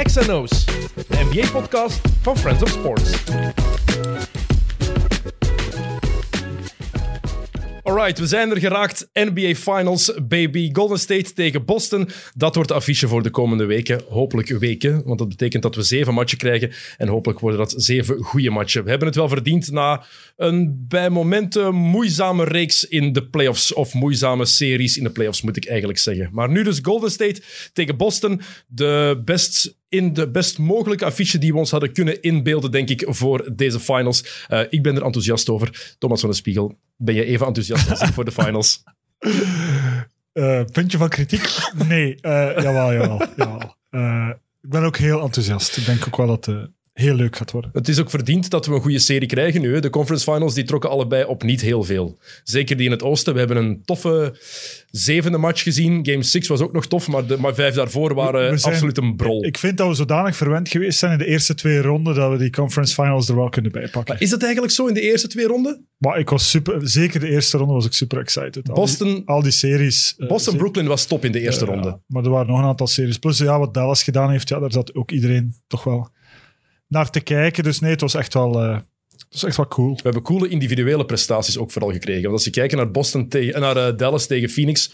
XNO's, de NBA-podcast van Friends of Sports. Alright, we zijn er geraakt. NBA Finals, baby. Golden State tegen Boston. Dat wordt de affiche voor de komende weken. Hopelijk weken, want dat betekent dat we zeven matchen krijgen. En hopelijk worden dat zeven goede matchen. We hebben het wel verdiend na een bij momenten moeizame reeks in de playoffs. Of moeizame series in de playoffs, moet ik eigenlijk zeggen. Maar nu dus Golden State tegen Boston. De best in de best mogelijke affiche die we ons hadden kunnen inbeelden, denk ik, voor deze finals. Uh, ik ben er enthousiast over. Thomas van de Spiegel, ben je even enthousiast als ik voor de finals? Uh, puntje van kritiek? Nee, uh, jawel, jawel. jawel. ik ben ook heel enthousiast. Ik denk ook wel dat heel leuk gaat worden. Het is ook verdiend dat we een goede serie krijgen nu. De conference finals die trokken allebei op niet heel veel. Zeker die in het oosten. We hebben een toffe zevende match gezien. Game 6 was ook nog tof, maar de maar vijf daarvoor waren zijn, absoluut een brol. Ik vind dat we zodanig verwend geweest zijn in de eerste twee ronden dat we die conference finals er wel kunnen bijpakken. Maar is dat eigenlijk zo in de eerste twee ronden? Maar ik was super, zeker de eerste ronde was ik super excited. Boston, al die, al die series. Eh, Boston, uh, Brooklyn was top in de eerste ronde. Ja, maar er waren nog een aantal series. Plus ja, wat Dallas gedaan heeft, ja, daar zat ook iedereen toch wel naar te kijken. Dus nee, het was echt wel, uh, het was echt wel cool. We hebben coole individuele prestaties ook vooral gekregen. Want als je kijkt naar, Boston tegen, naar uh, Dallas tegen Phoenix,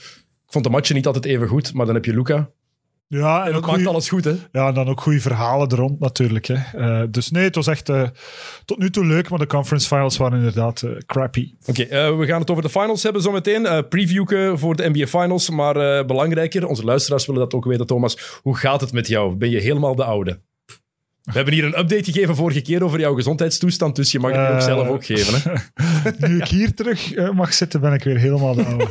ik vond de matchen niet altijd even goed, maar dan heb je Luca. Ja, en, dat maakt alles goed, hè? Ja, en dan ook goede verhalen er rond natuurlijk. Hè. Uh, dus nee, het was echt uh, tot nu toe leuk, maar de conference finals waren inderdaad uh, crappy. Oké, okay, we gaan het over de finals hebben zometeen. preview voor de NBA finals, maar belangrijker, onze luisteraars willen dat ook weten, Thomas. Hoe gaat het met jou? Ben je helemaal de oude? We hebben hier een update gegeven vorige keer over jouw gezondheidstoestand, dus je mag het ook zelf ook geven. Hè? nu ik hier terug uh, mag zitten, ben ik weer helemaal de oude.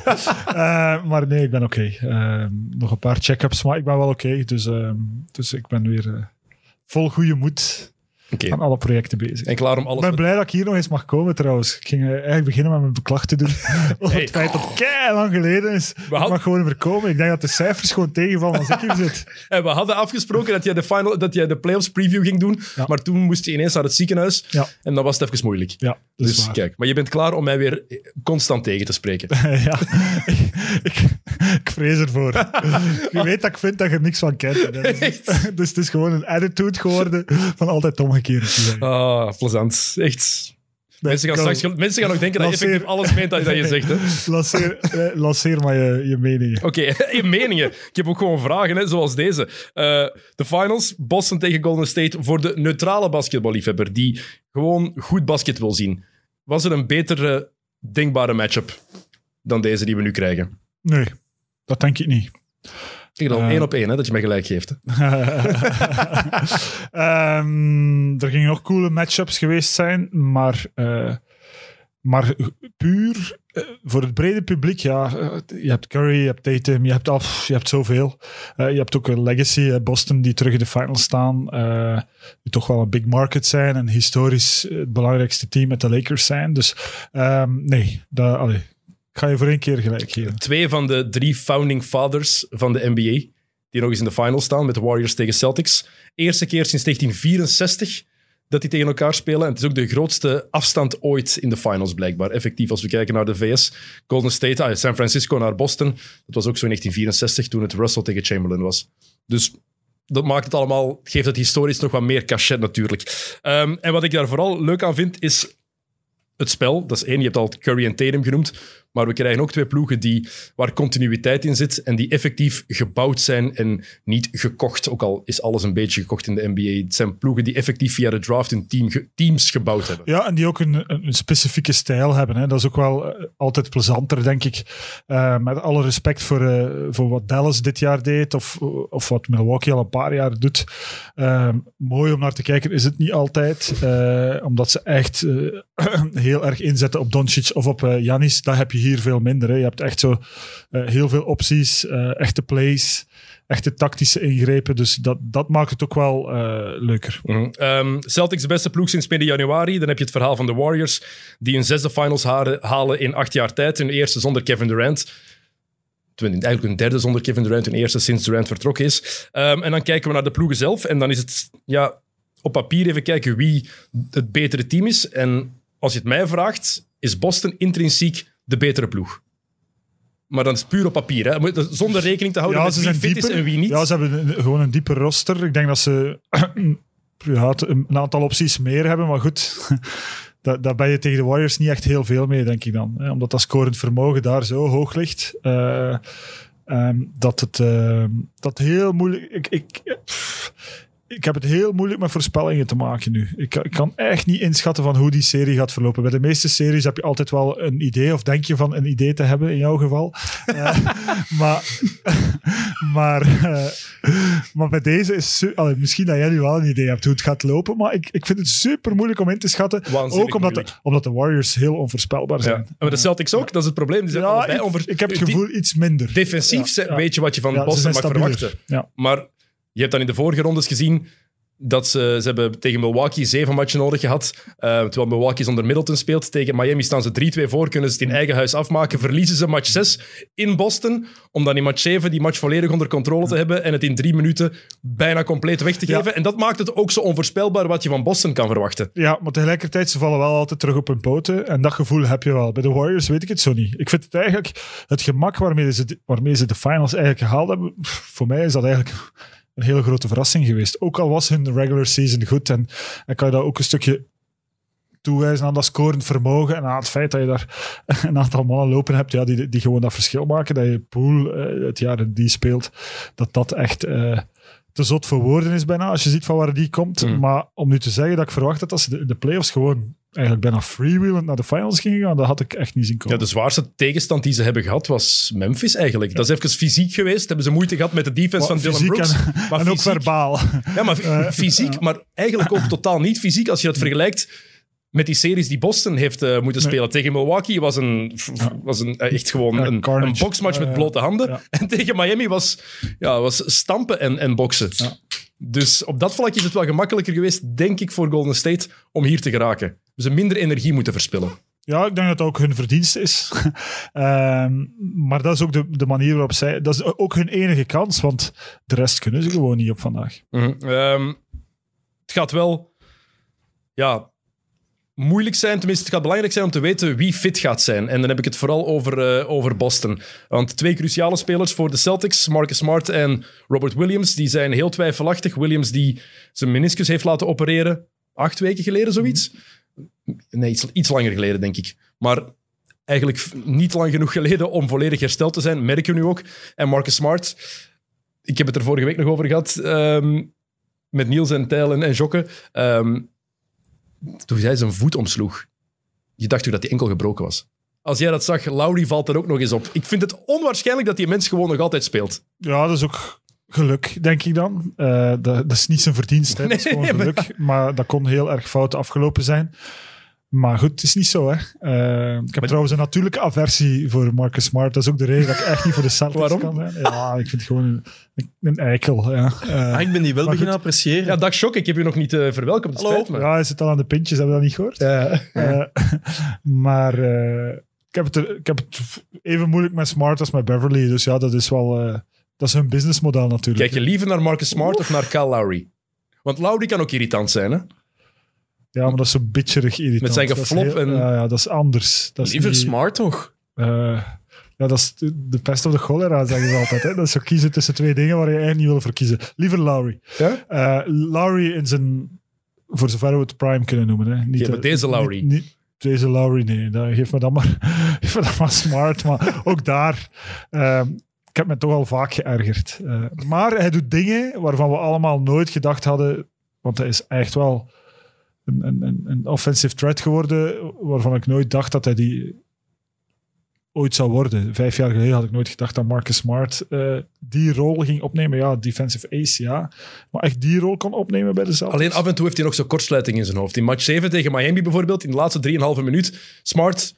uh, maar nee, ik ben oké. Okay. Nog een paar check-ups, maar ik ben wel oké. Okay, dus, dus ik ben weer vol goede moed okay. aan alle projecten bezig. En klaar om alles... Ik ben blij dat ik hier nog eens mag komen trouwens. Ik ging uh, eigenlijk beginnen met mijn beklag te doen. Over het feit dat het lang geleden is. We had... Ik mag gewoon weer komen. Ik denk dat de cijfers gewoon tegenvallen als ik hier zit. En we hadden afgesproken dat jij de, final, dat jij de playoffs preview ging doen. Ja. Maar toen moest je ineens naar het ziekenhuis. Ja. En dan was het even moeilijk. Ja, dus kijk, maar je bent klaar om mij weer constant tegen te spreken. ja, ik, ik, ik, vrees ervoor. je weet dat ik vind dat je er niks van kent. Dus, dus het is gewoon een attitude geworden van altijd omgekeerd. Ah, plezant. Echt. Mensen gaan, straks, mensen gaan ook denken dat je effectief alles meent dat, je zegt. Hè? Lanceer, eh, lanceer maar je, je meningen. Oké, okay, je meningen. Ik heb ook gewoon vragen, hè, zoals deze. Uh, de finals, Boston tegen Golden State. Voor de neutrale basketballiefhebber die gewoon goed basket wil zien. Was er een betere denkbare matchup dan deze die we nu krijgen? Nee, dat denk ik niet. Ik dan uh, één op één, hè, dat je mij gelijk geeft. um, er gingen nog coole matchups geweest zijn, maar, uh, maar puur uh, voor het brede publiek, ja, je hebt Curry, je hebt Tatum, je hebt af, je hebt zoveel. je hebt ook een legacy, Boston die terug in de finals staan, die toch wel een big market zijn en historisch het belangrijkste team met de Lakers zijn. Dus um, nee, dat, allee, ga je voor één keer gelijk geven. Twee van de drie founding fathers van de NBA, die nog eens in de finals staan met de Warriors tegen Celtics. Eerste keer sinds 1964 dat die tegen elkaar spelen. En het is ook de grootste afstand ooit in de finals, blijkbaar. Effectief, als we kijken naar de VS. Golden State, ah, San Francisco naar Boston. Dat was ook zo in 1964 toen het Russell tegen Chamberlain was. Dus dat maakt het allemaal, geeft het historisch nog wat meer cachet natuurlijk. Um, en wat ik daar vooral leuk aan vind, is het spel. Dat is één, je hebt al Curry en Tatum genoemd. Maar we krijgen ook twee ploegen die, waar continuïteit in zit en die effectief gebouwd zijn en niet gekocht. Ook al is alles een beetje gekocht in de NBA. Het zijn ploegen die effectief via de draft hun team, teams gebouwd hebben. Ja, en die ook een, een specifieke stijl hebben. Hè. Dat is ook wel uh, altijd plezanter, denk ik. Uh, met alle respect voor, uh, voor wat Dallas dit jaar deed of, of wat Milwaukee al een paar jaar doet. mooi om naar te kijken is het niet altijd. omdat ze echt heel erg inzetten op Doncic of op Janis. Dat heb je hier veel minder. Hè. Je hebt echt zo uh, heel veel opties, uh, echte plays, echte tactische ingrepen. Dus dat, dat maakt het ook wel uh, leuker. Mm Celtics beste ploeg sinds midden januari. Dan heb je het verhaal van de Warriors, die een zesde finals halen in acht jaar tijd. Hun eerste zonder Kevin Durant. Eigenlijk een derde zonder Kevin Durant, hun eerste sinds Durant vertrokken is. Um, en dan kijken we naar de ploegen zelf. En dan is het ja, op papier even kijken wie het betere team is. En als je het mij vraagt, is Boston intrinsiek de betere ploeg. Maar dan is het puur op papier. Hè. Zonder rekening te houden Ja, met ze wie zijn fit dieper. is en wie niet. Ja, ze hebben een- gewoon een dieper roster. Ik denk dat ze ja, een aantal opties meer hebben, maar goed. Daar, daar ben je tegen de Warriors niet echt heel veel mee, denk ik dan. Hè? Omdat dat scorend vermogen daar zo hoog ligt. eh, ehm, dat het ehm, dat heel moeilijk... Ik, ik, ik heb het heel moeilijk met voorspellingen te maken nu. Ik, ik kan echt niet inschatten van hoe die serie gaat verlopen. Bij de meeste series heb je altijd wel een idee, of denk je van een idee te hebben, in jouw geval. Eh, maar, maar, eh, maar bij deze is... allee, misschien dat jij nu wel een idee hebt hoe het gaat lopen, maar ik, ik vind het super moeilijk om in te schatten. Waanzinnig Ook omdat de, omdat de Warriors heel onvoorspelbaar Ja. zijn. Maar de Celtics ook, dat is het probleem. Die zijn Ja, ik, heb het gevoel iets minder. Defensief Ja, zijn- weet je wat je van Boston zijn mag verwachten. Ja. Maar je hebt dan in de vorige rondes gezien dat ze, ze hebben tegen Milwaukee zeven matchen nodig gehad. eh, terwijl Milwaukee zonder Middleton speelt. Tegen Miami staan ze 3-2 voor, kunnen ze het in eigen huis afmaken. Verliezen ze match 6 in Boston, om dan in match 7 die match volledig onder controle te hebben en het in drie minuten bijna compleet weg te Ja. geven. En dat maakt het ook zo onvoorspelbaar wat je van Boston kan verwachten. Ja, maar tegelijkertijd, ze vallen wel altijd terug op hun poten. En dat gevoel heb je wel. Bij de Warriors weet ik het zo niet. Ik vind het eigenlijk, het gemak waarmee ze, waarmee ze de finals eigenlijk gehaald hebben, voor mij is dat eigenlijk een hele grote verrassing geweest. Ook al was hun regular season goed en, en kan je dat ook een stukje toewijzen aan dat scorend vermogen en aan het feit dat je daar een aantal mannen lopen hebt ja, die, die gewoon dat verschil maken. Dat je Poel eh, het jaar dat die speelt, dat dat echt eh, te zot voor woorden is bijna, als je ziet van waar die komt. Mm. Maar om nu te zeggen dat ik verwacht had dat ze de, de playoffs gewoon eigenlijk bijna freewheelend naar de finals gingen gaan, dat had ik echt niet zien Ja, komen. de zwaarste tegenstand die ze hebben gehad was Memphis eigenlijk. Dat is even fysiek geweest. Hebben ze moeite gehad met de defense van Dylan Brooks. en, maar en ook verbaal. Ja, maar f- fysiek, maar eigenlijk ook totaal niet fysiek. Als je dat vergelijkt met die series die Boston heeft eh, moeten Nee. spelen. Tegen Milwaukee was, een, was een, eh, echt gewoon Ja, een, boxmatch met Eh, blote handen. ja. En tegen Miami was, ja, was stampen en, en boksen. Ja. Dus op dat vlak is het wel gemakkelijker geweest, denk ik, voor Golden State om hier te geraken. Ze minder energie moeten verspillen. Ja, ik denk dat dat ook hun verdienste is. Ehm, maar dat is ook de, de manier waarop zij... Dat is ook hun enige kans, want de rest kunnen ze gewoon niet op vandaag. Mhm. Ehm, het gaat wel ja, moeilijk zijn, tenminste, het gaat belangrijk zijn om te weten wie fit gaat zijn. En dan heb ik het vooral over, eh, over Boston. Want twee cruciale spelers voor de Celtics, Marcus Smart en Robert Williams, die zijn heel twijfelachtig. Williams die zijn meniscus heeft laten opereren, acht weken geleden zoiets. Nee, iets, iets langer geleden, denk ik. Maar eigenlijk niet lang genoeg geleden om volledig hersteld te zijn, merken we nu ook. En Marcus Smart, ik heb het er vorige week nog over gehad, ehm, met Niels en Tijl en, en Jokke. Ehm, toen hij zijn voet omsloeg, je dacht toch dat die enkel gebroken was. Als jij dat zag, Lowry valt er ook nog eens op. Ik vind het onwaarschijnlijk dat die mens gewoon nog altijd speelt. Ja, dat is ook geluk, denk ik dan. Eh, dat, dat is niet zijn verdienst, hè. dat is gewoon geluk. Maar dat kon heel erg fout afgelopen zijn. Maar goed, het is niet zo. Hè. Eh, ik heb trouwens een natuurlijke aversie voor Marcus Smart. Dat is ook de reden dat ik echt niet voor de Celtics Waarom? kan zijn. Ja, ik vind het gewoon een, een eikel. Ja. Eh, Ah, ik ben die wel beginnen appreciëren. Ja, dag Jokke, ik heb je nog niet eh, verwelkomd. Het Hallo. spijt me. ja, hij zit al aan de pintjes, hebben we dat niet gehoord? Eh, maar eh, ik, heb het ik heb het even moeilijk met Smart als met Beverly. Dus ja, dat is wel... eh, dat is hun businessmodel natuurlijk. Kijk je liever naar Marcus Smart of naar Kyle Lowry? Want Lowry kan ook irritant zijn, hè? Ja, maar dat is zo bitcherig irritant. Met zijn Dat is geflop heel- en- Ja, ja, dat is anders. Dat is Liever niet- smart toch? eh, ja, dat is de, pest of de cholera, zeggen ze altijd. Hè? Dat is zo kiezen tussen twee dingen waar je eigenlijk niet wil voor kiezen. Liever Lowry. Ja? Eh, Lowry in zijn... Voor zover we het prime kunnen noemen. Hè. Niet Ja, maar de- deze Lowry. Niet, niet- deze Lowry, nee. Dat, geef, me dan maar, geef me dan maar smart. Maar ook daar... ehm, ik heb me toch al vaak geërgerd. Eh, maar hij doet dingen waarvan we allemaal nooit gedacht hadden... Want hij is echt wel een, een, offensive threat geworden... waarvan ik nooit dacht dat hij die ooit zou worden. Vijf jaar geleden had ik nooit gedacht dat Marcus Smart eh, die rol ging opnemen. Ja, defensive ace, ja. Maar echt die rol kon opnemen bij de Celtics. Alleen af en toe heeft hij nog zo'n kortsluiting in zijn hoofd. In match 7 tegen Miami bijvoorbeeld, in de laatste 3,5 minuut, Smart...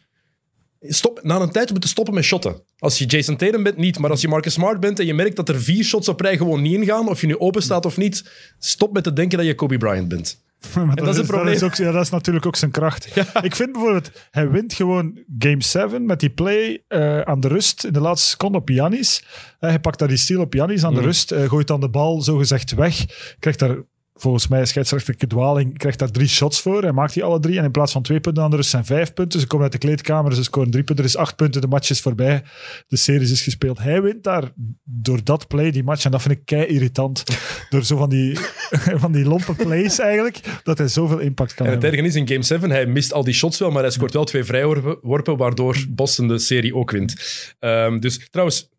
Stop, na een tijd moeten stoppen met shotten. Als je Jason Tatum bent, niet. Maar als je Marcus Smart bent en je merkt dat er vier shots op rij gewoon niet ingaan, of je nu open staat of niet, stop met te denken dat je Kobe Bryant bent. Dat is probleem. ook, ja, dat is natuurlijk ook zijn kracht. Ik vind bijvoorbeeld, hij wint gewoon game 7 met die play eh, aan de rust in de laatste seconde op Giannis. Eh, hij pakt daar die steal op Giannis aan de Mhm. rust, eh, gooit dan de bal zogezegd weg, krijgt daar volgens mij scheidsrechter Kedwaling krijgt daar drie shots voor. Hij maakt die alle drie. En in plaats van twee punten aan de rust zijn vijf punten. Ze komen uit de kleedkamer, ze scoren drie punten. Er is acht punten, de match is voorbij. De series is gespeeld. Hij wint daar door dat play, die match. En dat vind ik kei irritant. door zo van die, van die lompe plays eigenlijk, dat hij zoveel impact kan En het hebben. erge is in Game 7, hij mist al die shots wel, maar hij scoort wel twee vrijworpen, waardoor Boston de serie ook wint. Ehm, dus trouwens,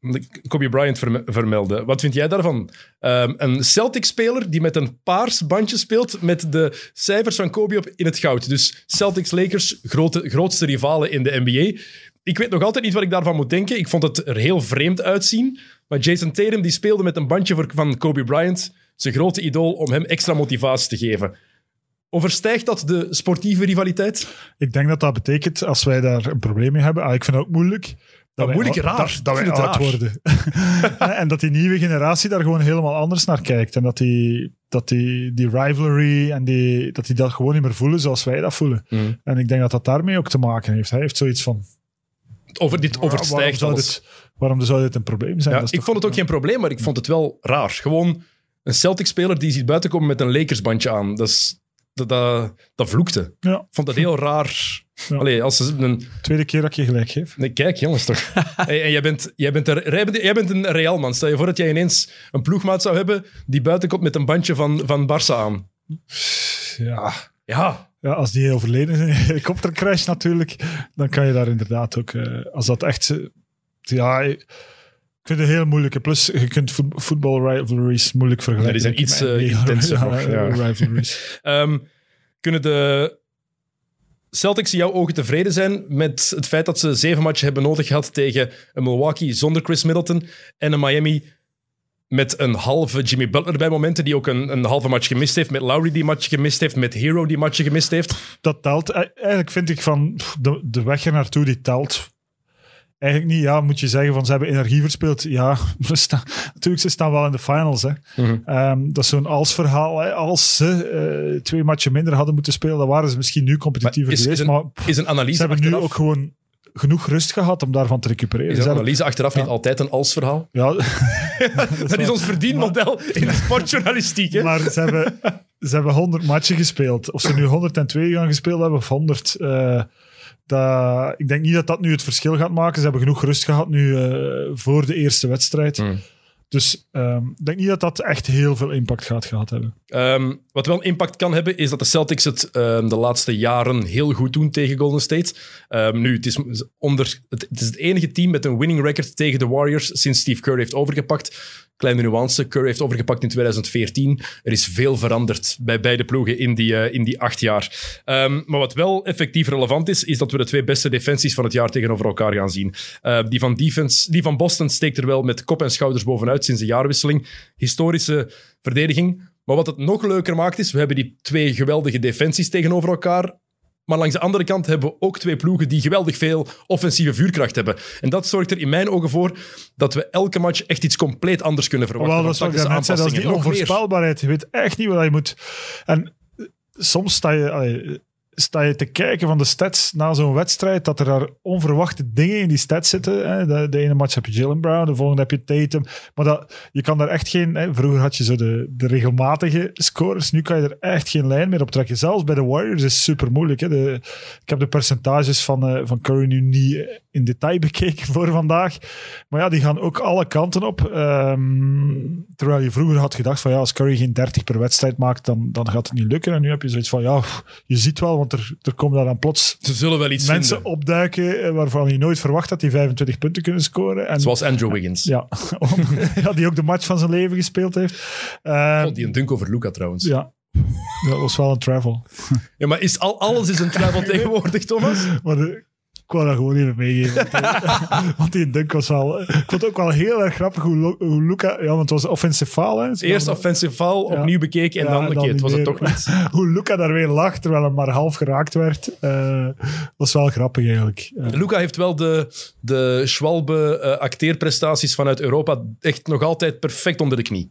Kobe Bryant verme- vermelden. Wat vind jij daarvan? Ehm, een Celtics-speler die met een paars bandje speelt met de cijfers van Kobe op in het goud. Dus Celtics-Lakers, grootste rivalen in de NBA. Ik weet nog altijd niet wat ik daarvan moet denken. Ik vond het er heel vreemd uitzien. Maar Jason Tatum die speelde met een bandje van Kobe Bryant, zijn grote idool, om hem extra motivatie te geven. Overstijgt dat de sportieve rivaliteit? Ik denk dat dat betekent, als wij daar een probleem mee hebben, ah, ik vind het ook moeilijk. Dat oud- raar. Dat, dat wij oud worden. en dat die nieuwe generatie daar gewoon helemaal anders naar kijkt. En dat die, dat die, die rivalry en die, dat die dat gewoon niet meer voelen zoals wij dat voelen. Mm. En ik denk dat dat daarmee ook te maken heeft. Hij heeft zoiets van, Over, dit waarom overstijgt zou, alles. dit, waarom zou dit een probleem zijn? Ja, ik toch- vond het ook geen probleem, maar ik vond het wel raar. Gewoon een Celtic-speler die ziet buiten komen met een Lakers-bandje aan. Dat, is, dat, dat, dat vloekte. Ja. Ik vond dat heel raar. Ja. Allee, als ze een... Tweede keer dat ik je gelijk geef. Nee, kijk, jongens toch. Hey, en jij bent, jij, bent er, jij, bent, een Realman. Stel je voor dat jij ineens een ploegmaat zou hebben die buiten komt met een bandje van, van Barça aan. Ja. Ja, Ja, als die overleden is in een helikoptercrash natuurlijk, dan kan je daar inderdaad ook... eh, als dat echt... ja, ik vind het heel moeilijk. Plus, je kunt voet- voetbal rivalries moeilijk vergelijken. Ja, die zijn iets, met eh, intenser nog, ja. rivalries. Ehm, kunnen de Celtics in jouw ogen tevreden zijn met het feit dat ze zeven matchen hebben nodig gehad tegen een Milwaukee zonder Chris Middleton en een Miami met een halve Jimmy Butler bij momenten, die ook een, een halve match gemist heeft, met Lowry die match gemist heeft, met Hero die match gemist heeft. dat telt. E- Eigenlijk vind ik van de, de weg er naartoe die telt. Eigenlijk niet, ja, moet je zeggen van ze hebben energie verspeeld. Ja, ze staan, natuurlijk, ze staan wel in de finals. Hè. Mhm. Ehm, dat is zo'n als-verhaal. Als ze eh, twee matchen minder hadden moeten spelen, dan waren ze misschien nu competitiever Maar is- geweest. is een- maar pff, Is een ze analyse hebben nu ook gewoon genoeg rust gehad om daarvan te recupereren. is analyse achteraf niet Ja. altijd een als-verhaal? ja, Dat is ons verdienmodel in de sportjournalistiek. Hè? Maar ze hebben, ze hebben 100 matchen gespeeld. Of ze nu 102 gaan gespeeld hebben of 100. eh, dat, ik denk niet dat dat nu het verschil gaat maken. Ze hebben genoeg rust gehad nu eh, voor de eerste wedstrijd. Hmm. Dus ehm, ik denk niet dat dat echt heel veel impact gaat gehad hebben. Ehm, wat wel impact kan hebben, is dat de Celtics het ehm, de laatste jaren heel goed doen tegen Golden State. Nu, het is, onder, het, het is het enige team met een winning record tegen de Warriors sinds Steve Kerr heeft overgepakt. Kleine nuance, Kerr heeft overgepakt in 2014. Er is veel veranderd bij beide ploegen in die, eh, in die acht jaar. Ehm, maar wat wel effectief relevant is, is dat we de twee beste defensies van het jaar tegenover elkaar gaan zien. Eh, die, van defense, die van Boston steekt er wel met kop en schouders bovenuit sinds de jaarwisseling. Historische verdediging. Maar wat het nog leuker maakt is, we hebben die twee geweldige defensies tegenover elkaar. Maar langs de andere kant hebben we ook twee ploegen die geweldig veel offensieve vuurkracht hebben. En dat zorgt er in mijn ogen voor dat we elke match echt iets compleet anders kunnen verwachten. Wel, dat is wat ik daarnet zei, dat is die onvoorspelbaarheid. Je weet echt niet wat je moet... En soms sta je, allee, sta je te kijken van de stats na zo'n wedstrijd, dat er daar onverwachte dingen in die stats zitten. Hè. De, de ene match heb je Jalen Brown, de volgende heb je Tatum. Maar dat, je kan daar echt geen... Hè, vroeger had je zo de, de regelmatige scores, nu kan je er echt geen lijn meer op trekken. Zelfs bij de Warriors is super moeilijk. Hè. Ik heb de percentages van, eh, van Curry nu niet in detail bekeken voor vandaag. Maar ja, die gaan ook alle kanten op. Ehm, terwijl je vroeger had gedacht van ja, als Curry geen 30 per wedstrijd maakt, dan, dan gaat het niet lukken. En nu heb je zoiets van ja, je ziet wel, want er, er komen daar dan plots Ze zullen wel iets mensen vinden. opduiken eh, waarvan je nooit verwacht dat die 25 punten kunnen scoren. En, Zoals Andrew Wiggins. ja, ja, die ook de match van zijn leven gespeeld heeft. God, die een dunk over Luca trouwens. Ja. ja. Dat was wel een travel. maar is al, alles is een travel tegenwoordig, Thomas? Maar de- ik wou dat gewoon even meegeven. Want die- Want die dunk was wel... Ik vond het ook wel heel erg grappig hoe, hoe Luca... Ja, want het was offensive foul. Hè. Ze Eerst hadden- offensive foul, Ja. opnieuw bekeken en Ja, dan, en oké, dan het was het toch niet. hoe Luca daar weer lag, terwijl hij maar half geraakt werd. eh, was wel grappig eigenlijk. Eh, Luca heeft wel de, de Schwalbe eh, acteerprestaties vanuit Europa echt nog altijd perfect onder de knie.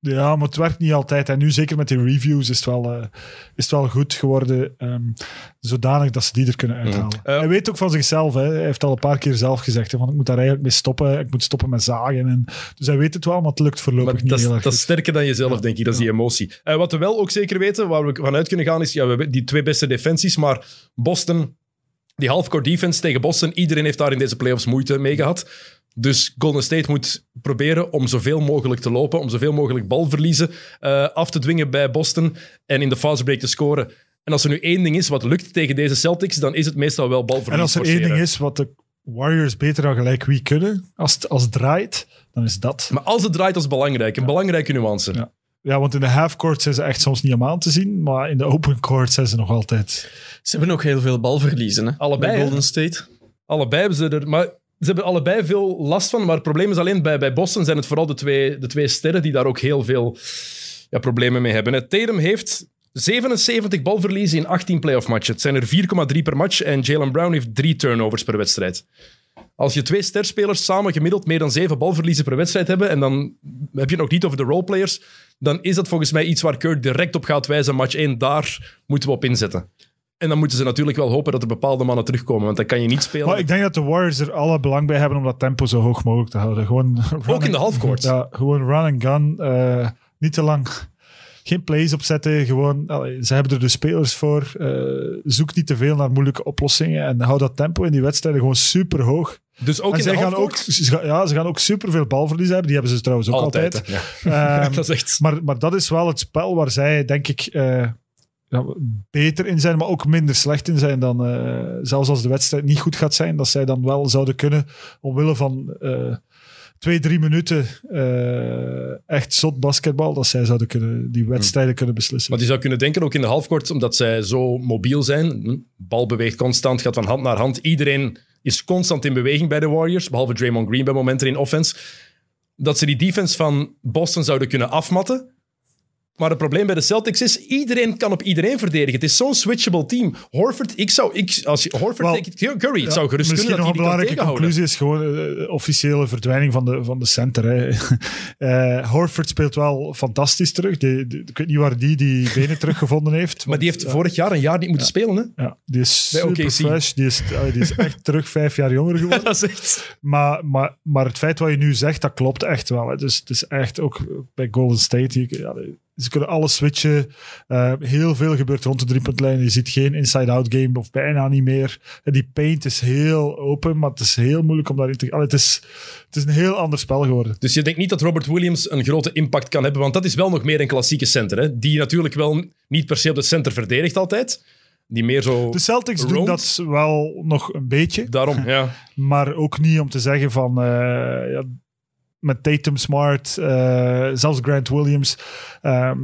Ja, maar het werkt niet altijd. En nu, zeker met die reviews, is het wel, eh, is het wel goed geworden. ehm, zodanig dat ze die er kunnen uithalen. Eh, hij weet ook van zichzelf. Hè. Hij heeft al een paar keer zelf gezegd: hè, van, ik moet daar eigenlijk mee stoppen. Ik moet stoppen met zagen. En, dus hij weet het wel, maar het lukt voorlopig Maar niet dat, is, heel erg dat is sterker dan jezelf, denk ik. Dat is die emotie. Eh, wat we wel ook zeker weten, waar we vanuit kunnen gaan, is ja, we hebben die twee beste defensies. Maar Boston, die halfcourt defense tegen Boston, iedereen heeft daar in deze playoffs moeite mee gehad. Dus Golden State moet proberen om zoveel mogelijk te lopen, om zoveel mogelijk balverliezen eh, af te dwingen bij Boston en in de fastbreak te scoren. En als er nu één ding is wat lukt tegen deze Celtics, dan is het meestal wel balverlies En als er één ding is wat de Warriors beter dan gelijk wie kunnen, als het, als het draait, dan is dat. Maar als het draait, dat is belangrijk. Een belangrijke nuance. Ja. Ja, want in de halfcourt zijn ze echt soms niet om aan te zien, maar in de open court zijn ze nog altijd. Ze hebben ook heel veel balverliezen. Hè? Allebei, Bij? Golden State. Allebei hebben ze er... Maar ze hebben allebei veel last van. Maar het probleem is alleen bij, bij Boston zijn het vooral de twee, de twee sterren die daar ook heel veel ja, problemen mee hebben. Tatum heeft 77 balverliezen in 18 playoff matchen. Het zijn er 4,3 per match. En Jalen Brown heeft drie turnovers per wedstrijd. Als je twee sterspelers samen gemiddeld meer dan zeven balverliezen per wedstrijd hebben, en dan heb je het nog niet over de roleplayers, dan is dat volgens mij iets waar Kurt direct op gaat wijzen. Match 1, daar moeten we op inzetten. En dan moeten ze natuurlijk wel hopen dat er bepaalde mannen terugkomen, want dan kan je niet spelen. Maar ik denk dat de Warriors er alle belang bij hebben om dat tempo zo hoog mogelijk te houden. Gewoon Ook in de halfcourt. Ja, gewoon run and gun. eh, niet te lang. Geen plays opzetten. Gewoon, allee, ze hebben er de spelers voor. eh, zoek niet te veel naar moeilijke oplossingen. En hou dat tempo in die wedstrijden gewoon super hoog. Dus ook en in de gaan ook, halfcourt? ze gaan- ja, ze gaan ook super veel balverlies hebben. Die hebben ze trouwens ook altijd. Ja. Ehm, dat is echt... maar, maar dat is wel het spel waar zij, denk ik, eh, ja, beter in zijn, maar ook minder slecht in zijn dan, eh, zelfs als de wedstrijd niet goed gaat zijn, dat zij dan wel zouden kunnen, omwille van eh, twee, drie minuten eh, echt zot basketbal, dat zij zouden kunnen, die wedstrijden kunnen beslissen. Maar je zou kunnen denken, ook in de halfcourt, omdat zij zo mobiel zijn. hm, Bal beweegt constant, gaat van hand naar hand. Iedereen is constant in beweging bij de Warriors, behalve Draymond Green bij momenten in offense. Dat ze die defense van Boston zouden kunnen afmatten. Maar het probleem bij de Celtics is, iedereen kan op iedereen verdedigen. Het is zo'n switchable team. Horford, ik zou, ik, als je Horford Wel, tegen Curry, het zou gerust Misschien kunnen dat nog hij een die kan belangrijke conclusie is gewoon de officiële verdwijning van de, van de center. Hè. Eh, Horford speelt wel fantastisch terug. Ik weet niet waar die die benen teruggevonden heeft. Maar want, die heeft vorig jaar een jaar niet moeten spelen. Hè? Ja, die is super fresh. Die is, allee, die is echt terug vijf jaar jonger geworden. Dat is echt... Maar, maar, maar het feit wat je nu zegt, dat klopt echt wel. Hè. Dus het is echt ook bij Golden State. Ja, ze kunnen alles switchen. Eh, heel veel gebeurt rond de driepuntlijn. Je ziet geen inside-out game of bijna niet meer. En die paint is heel open, maar het is heel moeilijk om daarin te... Allee, het, is, het is een heel ander spel geworden. Dus je denkt niet dat Robert Williams een grote impact kan hebben, want dat is wel nog meer een klassieke center. Hè? Die natuurlijk wel niet per se op de center verdedigt altijd. Die meer zo... De Celtics doen dat wel nog een beetje. Daarom, ja. Maar ook niet om te zeggen van... eh, ja, met Tatum Smart, eh, zelfs Grant Williams, ehm,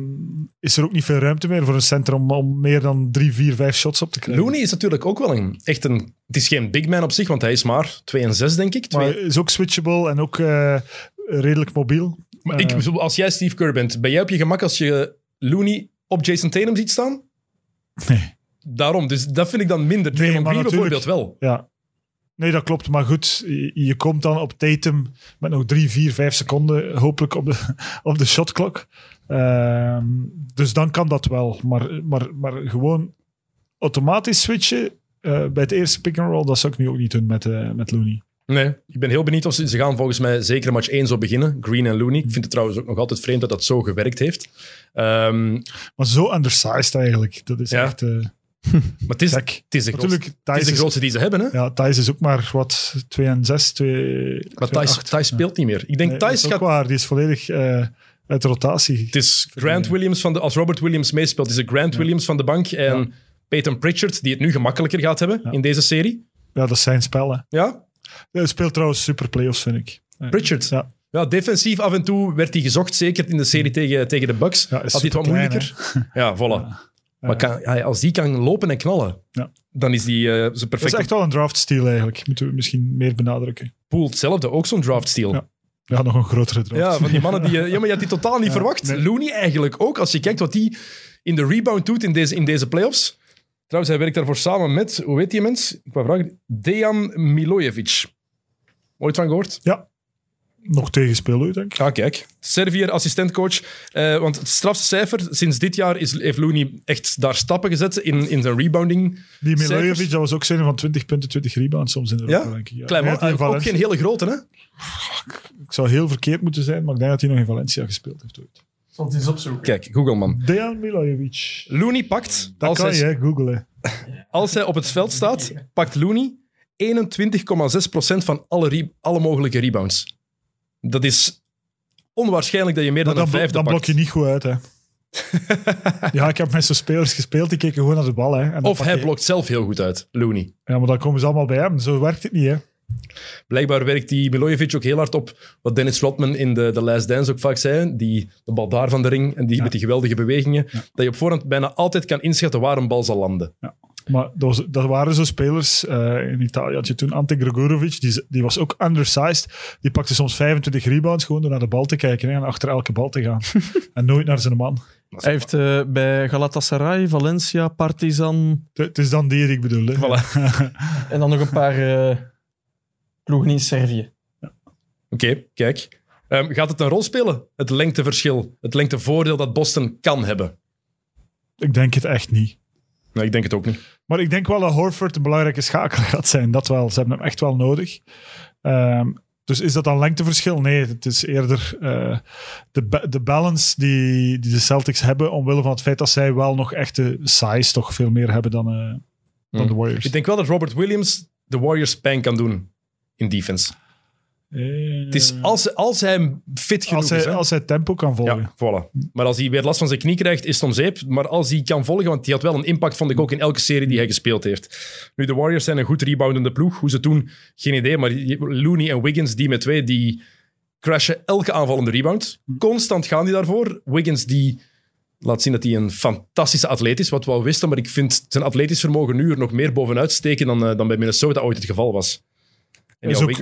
is er ook niet veel ruimte meer voor een center om, om meer dan drie, vier, vijf shots op te krijgen. Looney is natuurlijk ook wel een, echt een... Het is geen big man op zich, want hij is maar 2 en 6, denk ik. Maar Twee- is ook switchable en ook eh, redelijk mobiel. Maar ik, Eh, als jij Steve Kerr bent, ben jij op je gemak als je Looney op Jason Tatum ziet staan? nee. Daarom, dus dat vind ik dan minder. Nee, Draymond Green bijvoorbeeld wel. Ja. Nee, dat klopt. Maar goed, je, komt dan op Tatum met nog drie, vier, vijf seconden, hopelijk op de, op de shotklok. Ehm, dus dan kan dat wel. Maar, maar, maar gewoon automatisch switchen eh, bij het eerste pick-and-roll, dat zou ik nu ook niet doen met, eh, met Looney. Nee, ik ben heel benieuwd of ze, ze gaan volgens mij zeker match 1 zo beginnen. Green en Looney. Ik vind het trouwens ook nog altijd vreemd dat dat zo gewerkt heeft. Ehm, Maar zo undersized eigenlijk. Dat is Ja. echt eh, maar het is, gek. het is de grootste, het is de grootste die ze hebben. Hè? ja, Thijs is ook maar wat 2 en 6, 2 Maar Thijs, Thijs speelt niet meer. Ik denk Nee, Thijs gaat... waar. Die is volledig eh, uit de rotatie. Het is Grant Williams van de... Als Robert Williams meespeelt, is het Grant Williams van de bank en Ja. Peyton Pritchard, die het nu gemakkelijker gaat hebben Ja. in deze serie. Ja, dat is zijn spellen. Ja, Hij speelt trouwens super playoffs, vind ik. Pritchard. Ja. Ja, defensief af en toe werd hij gezocht, zeker in de serie tegen, tegen de Bucks. Ja, Had hij het wat moeilijker. Ja, voilà. Maar kan, als die kan lopen en knallen, Ja. dan is die eh zijn Dat is echt wel een draft steal eigenlijk. Moeten we misschien meer benadrukken. pool. Hetzelfde, ook zo'n draft steal. Ja. Ja, nog een grotere draft. Ja, van die mannen die... eh, Ja, maar je had die totaal niet Ja, verwacht. nee. Looney eigenlijk ook. Als je kijkt wat hij in de rebound doet in deze, in deze playoffs. Trouwens, hij werkt daarvoor samen met... Hoe heet die mens? Ik wou vragen. Dejan Milojevic. Ooit van gehoord? Ja. Nog tegenspeler, denk ik. Ah, kijk. Servier, assistentcoach. Eh, want het strafste cijfer, sinds dit jaar is, heeft Looney echt daar stappen gezet in, in zijn rebounding. Die cijfers. Milojevic, dat was ook zijn van 20 punten, 20 rebounds soms in de Ja? Denk ik. Ja. Klein, ook Valencia- geen hele grote, hè? Ik zou heel verkeerd moeten zijn, maar ik denk dat hij nog in Valencia gespeeld heeft ooit. Zal het eens opzoeken. Kijk, Google man. Dejan Milojevic. Looney pakt, Dat als kan hij, je, hè, googlen. als hij op het veld staat, pakt Looney 21,6% van alle, re- alle mogelijke rebounds. Dat is onwaarschijnlijk dat je meer dan Dan, een vijfde dan blok pakt. je niet goed uit, hè. ja, ik heb met zo'n spelers gespeeld, die keken gewoon naar de bal. Hè, en Of hij je- blokt zelf heel goed uit, Looney. Ja, maar dan komen ze allemaal bij hem. Zo werkt het niet, hè. Blijkbaar werkt die Milojevic ook heel hard op wat Dennis Rodman in de, de Last Dance ook vaak zei. Die, de bal daar van de ring en die, met die geweldige bewegingen. Dat je op voorhand bijna altijd kan inschatten waar een bal zal landen. Maar dat, was, dat waren zo spelers. eh, in Italië had je toen Ante Gregorovic, die, die was ook undersized. Die pakte soms 25 rebounds gewoon door naar de bal te kijken hè, en achter elke bal te gaan. en nooit naar zijn man. Hij heeft eh, bij Galatasaray, Valencia, Partizan Het is dan die die ik bedoel. Hè. Voilà. en dan nog een paar eh, ploegen in Servië. Oké, kijk. Ehm, gaat het een rol spelen? Het lengteverschil, het lengtevoordeel dat Boston kan hebben? Ik denk het echt niet. Nou, ik denk het ook niet. Maar ik denk wel dat Horford een belangrijke schakel gaat zijn. Dat wel. Ze hebben hem echt wel nodig. Ehm, dus is dat dan lengteverschil? Nee, het is eerder eh, de, de balance die, die de Celtics hebben, omwille van het feit dat zij wel nog echte size toch veel meer hebben dan, eh, dan Hmm. de Warriors. Ik denk wel dat Robert Williams de Warriors pijn kan doen in defense. Eh, Het is als, als hij fit genoeg als, hij, is. hè. als hij tempo kan volgen. Ja, voilà. Maar als hij weer last van zijn knie krijgt, is het om zeep. Maar als hij kan volgen, want hij had wel een impact, vond ik ook in elke serie die hij gespeeld heeft. Nu, de Warriors zijn een goed reboundende ploeg. Hoe ze toen, geen idee. Maar Looney en Wiggins, die met twee, die crashen elke aanvallende rebound. Constant gaan die daarvoor. Wiggins, die laat zien dat hij een fantastische atleet is, wat we al wisten. Maar ik vind zijn atletisch vermogen nu er nog meer bovenuit steken dan, eh, dan bij Minnesota ooit het geval was. En Is ook-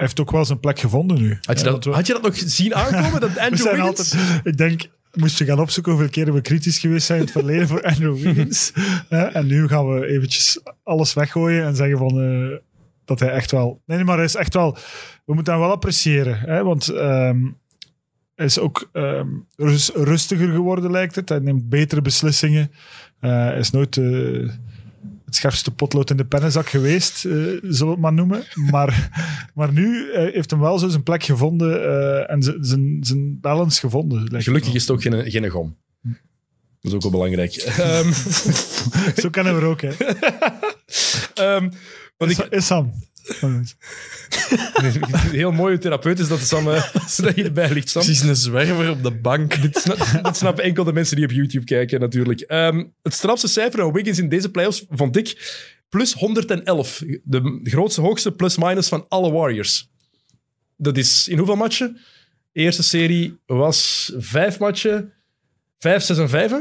heeft ook wel zijn plek gevonden nu. Had je, dat, we- had je dat nog zien aankomen? Dat we Andrew zijn Wiggins... altijd, ik denk, moest je gaan opzoeken hoeveel keren we kritisch geweest zijn in het verleden voor Andrew Wiggins. En nu gaan we eventjes alles weggooien en zeggen van, eh, dat hij echt wel... Nee, maar hij is echt wel... We moeten hem wel appreciëren. Hè, want ehm, hij is ook ehm, rus- rustiger geworden, lijkt het. Hij neemt betere beslissingen. Eh, hij is nooit... eh, het scherpste potlood in de pennenzak geweest, eh, zullen we het maar noemen. Maar, maar nu eh, heeft hem wel zo zijn plek gevonden eh, en zijn- balance gevonden. Gelukkig is het ook geen, geen gom. Dat is ook wel belangrijk. Ehm, Zo kennen we er ook, hè. ehm, wat Is, ik, is Sam. heel mooie therapeut is dat Sam hierbij ligt. Sam. Precies een zwerver op de bank. Dit snap- dat snappen enkel de mensen die op YouTube kijken, natuurlijk. Ehm, het strafste cijfer van Wiggins in deze playoffs vond ik plus 111. De grootste, hoogste plus-minus van alle Warriors. Dat is in hoeveel matchen? De eerste serie was vijf matchen. Vijf, zes en vijf,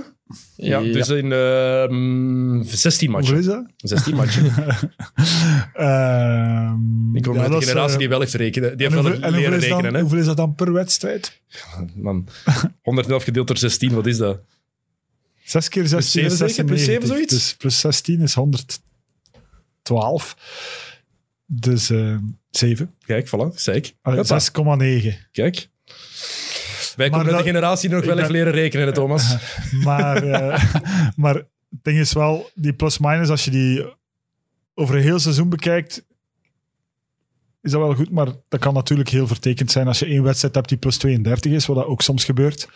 Ja, dus in ehm 16 Hoeveel matchen. is dat? 16 matchen. Ehm, Ik kom ja, dat de generatie eh, die wel heeft rekenen. Die heeft wel hoeveel, en hoeveel leren is, dan, rekenen. Hè? hoeveel is dat dan per wedstrijd? Man, 111 gedeeld door 16, wat is dat? 6 keer 16 zeven is zeker? Plus 96. zeven, zoiets? Dus plus 16 is 112. Dus eh 7. Kijk, voilà, zei ik. Allee, Hoppa. 6,9. Kijk. Wij komen dat- uit de generatie nog wel ben- leren rekenen, Thomas. Maar, eh, maar het ding is wel, die plus-minus, als je die over een heel seizoen bekijkt, is dat wel goed. Maar dat kan natuurlijk heel vertekend zijn. Als je één wedstrijd hebt die plus 32 is, wat dat ook soms gebeurt,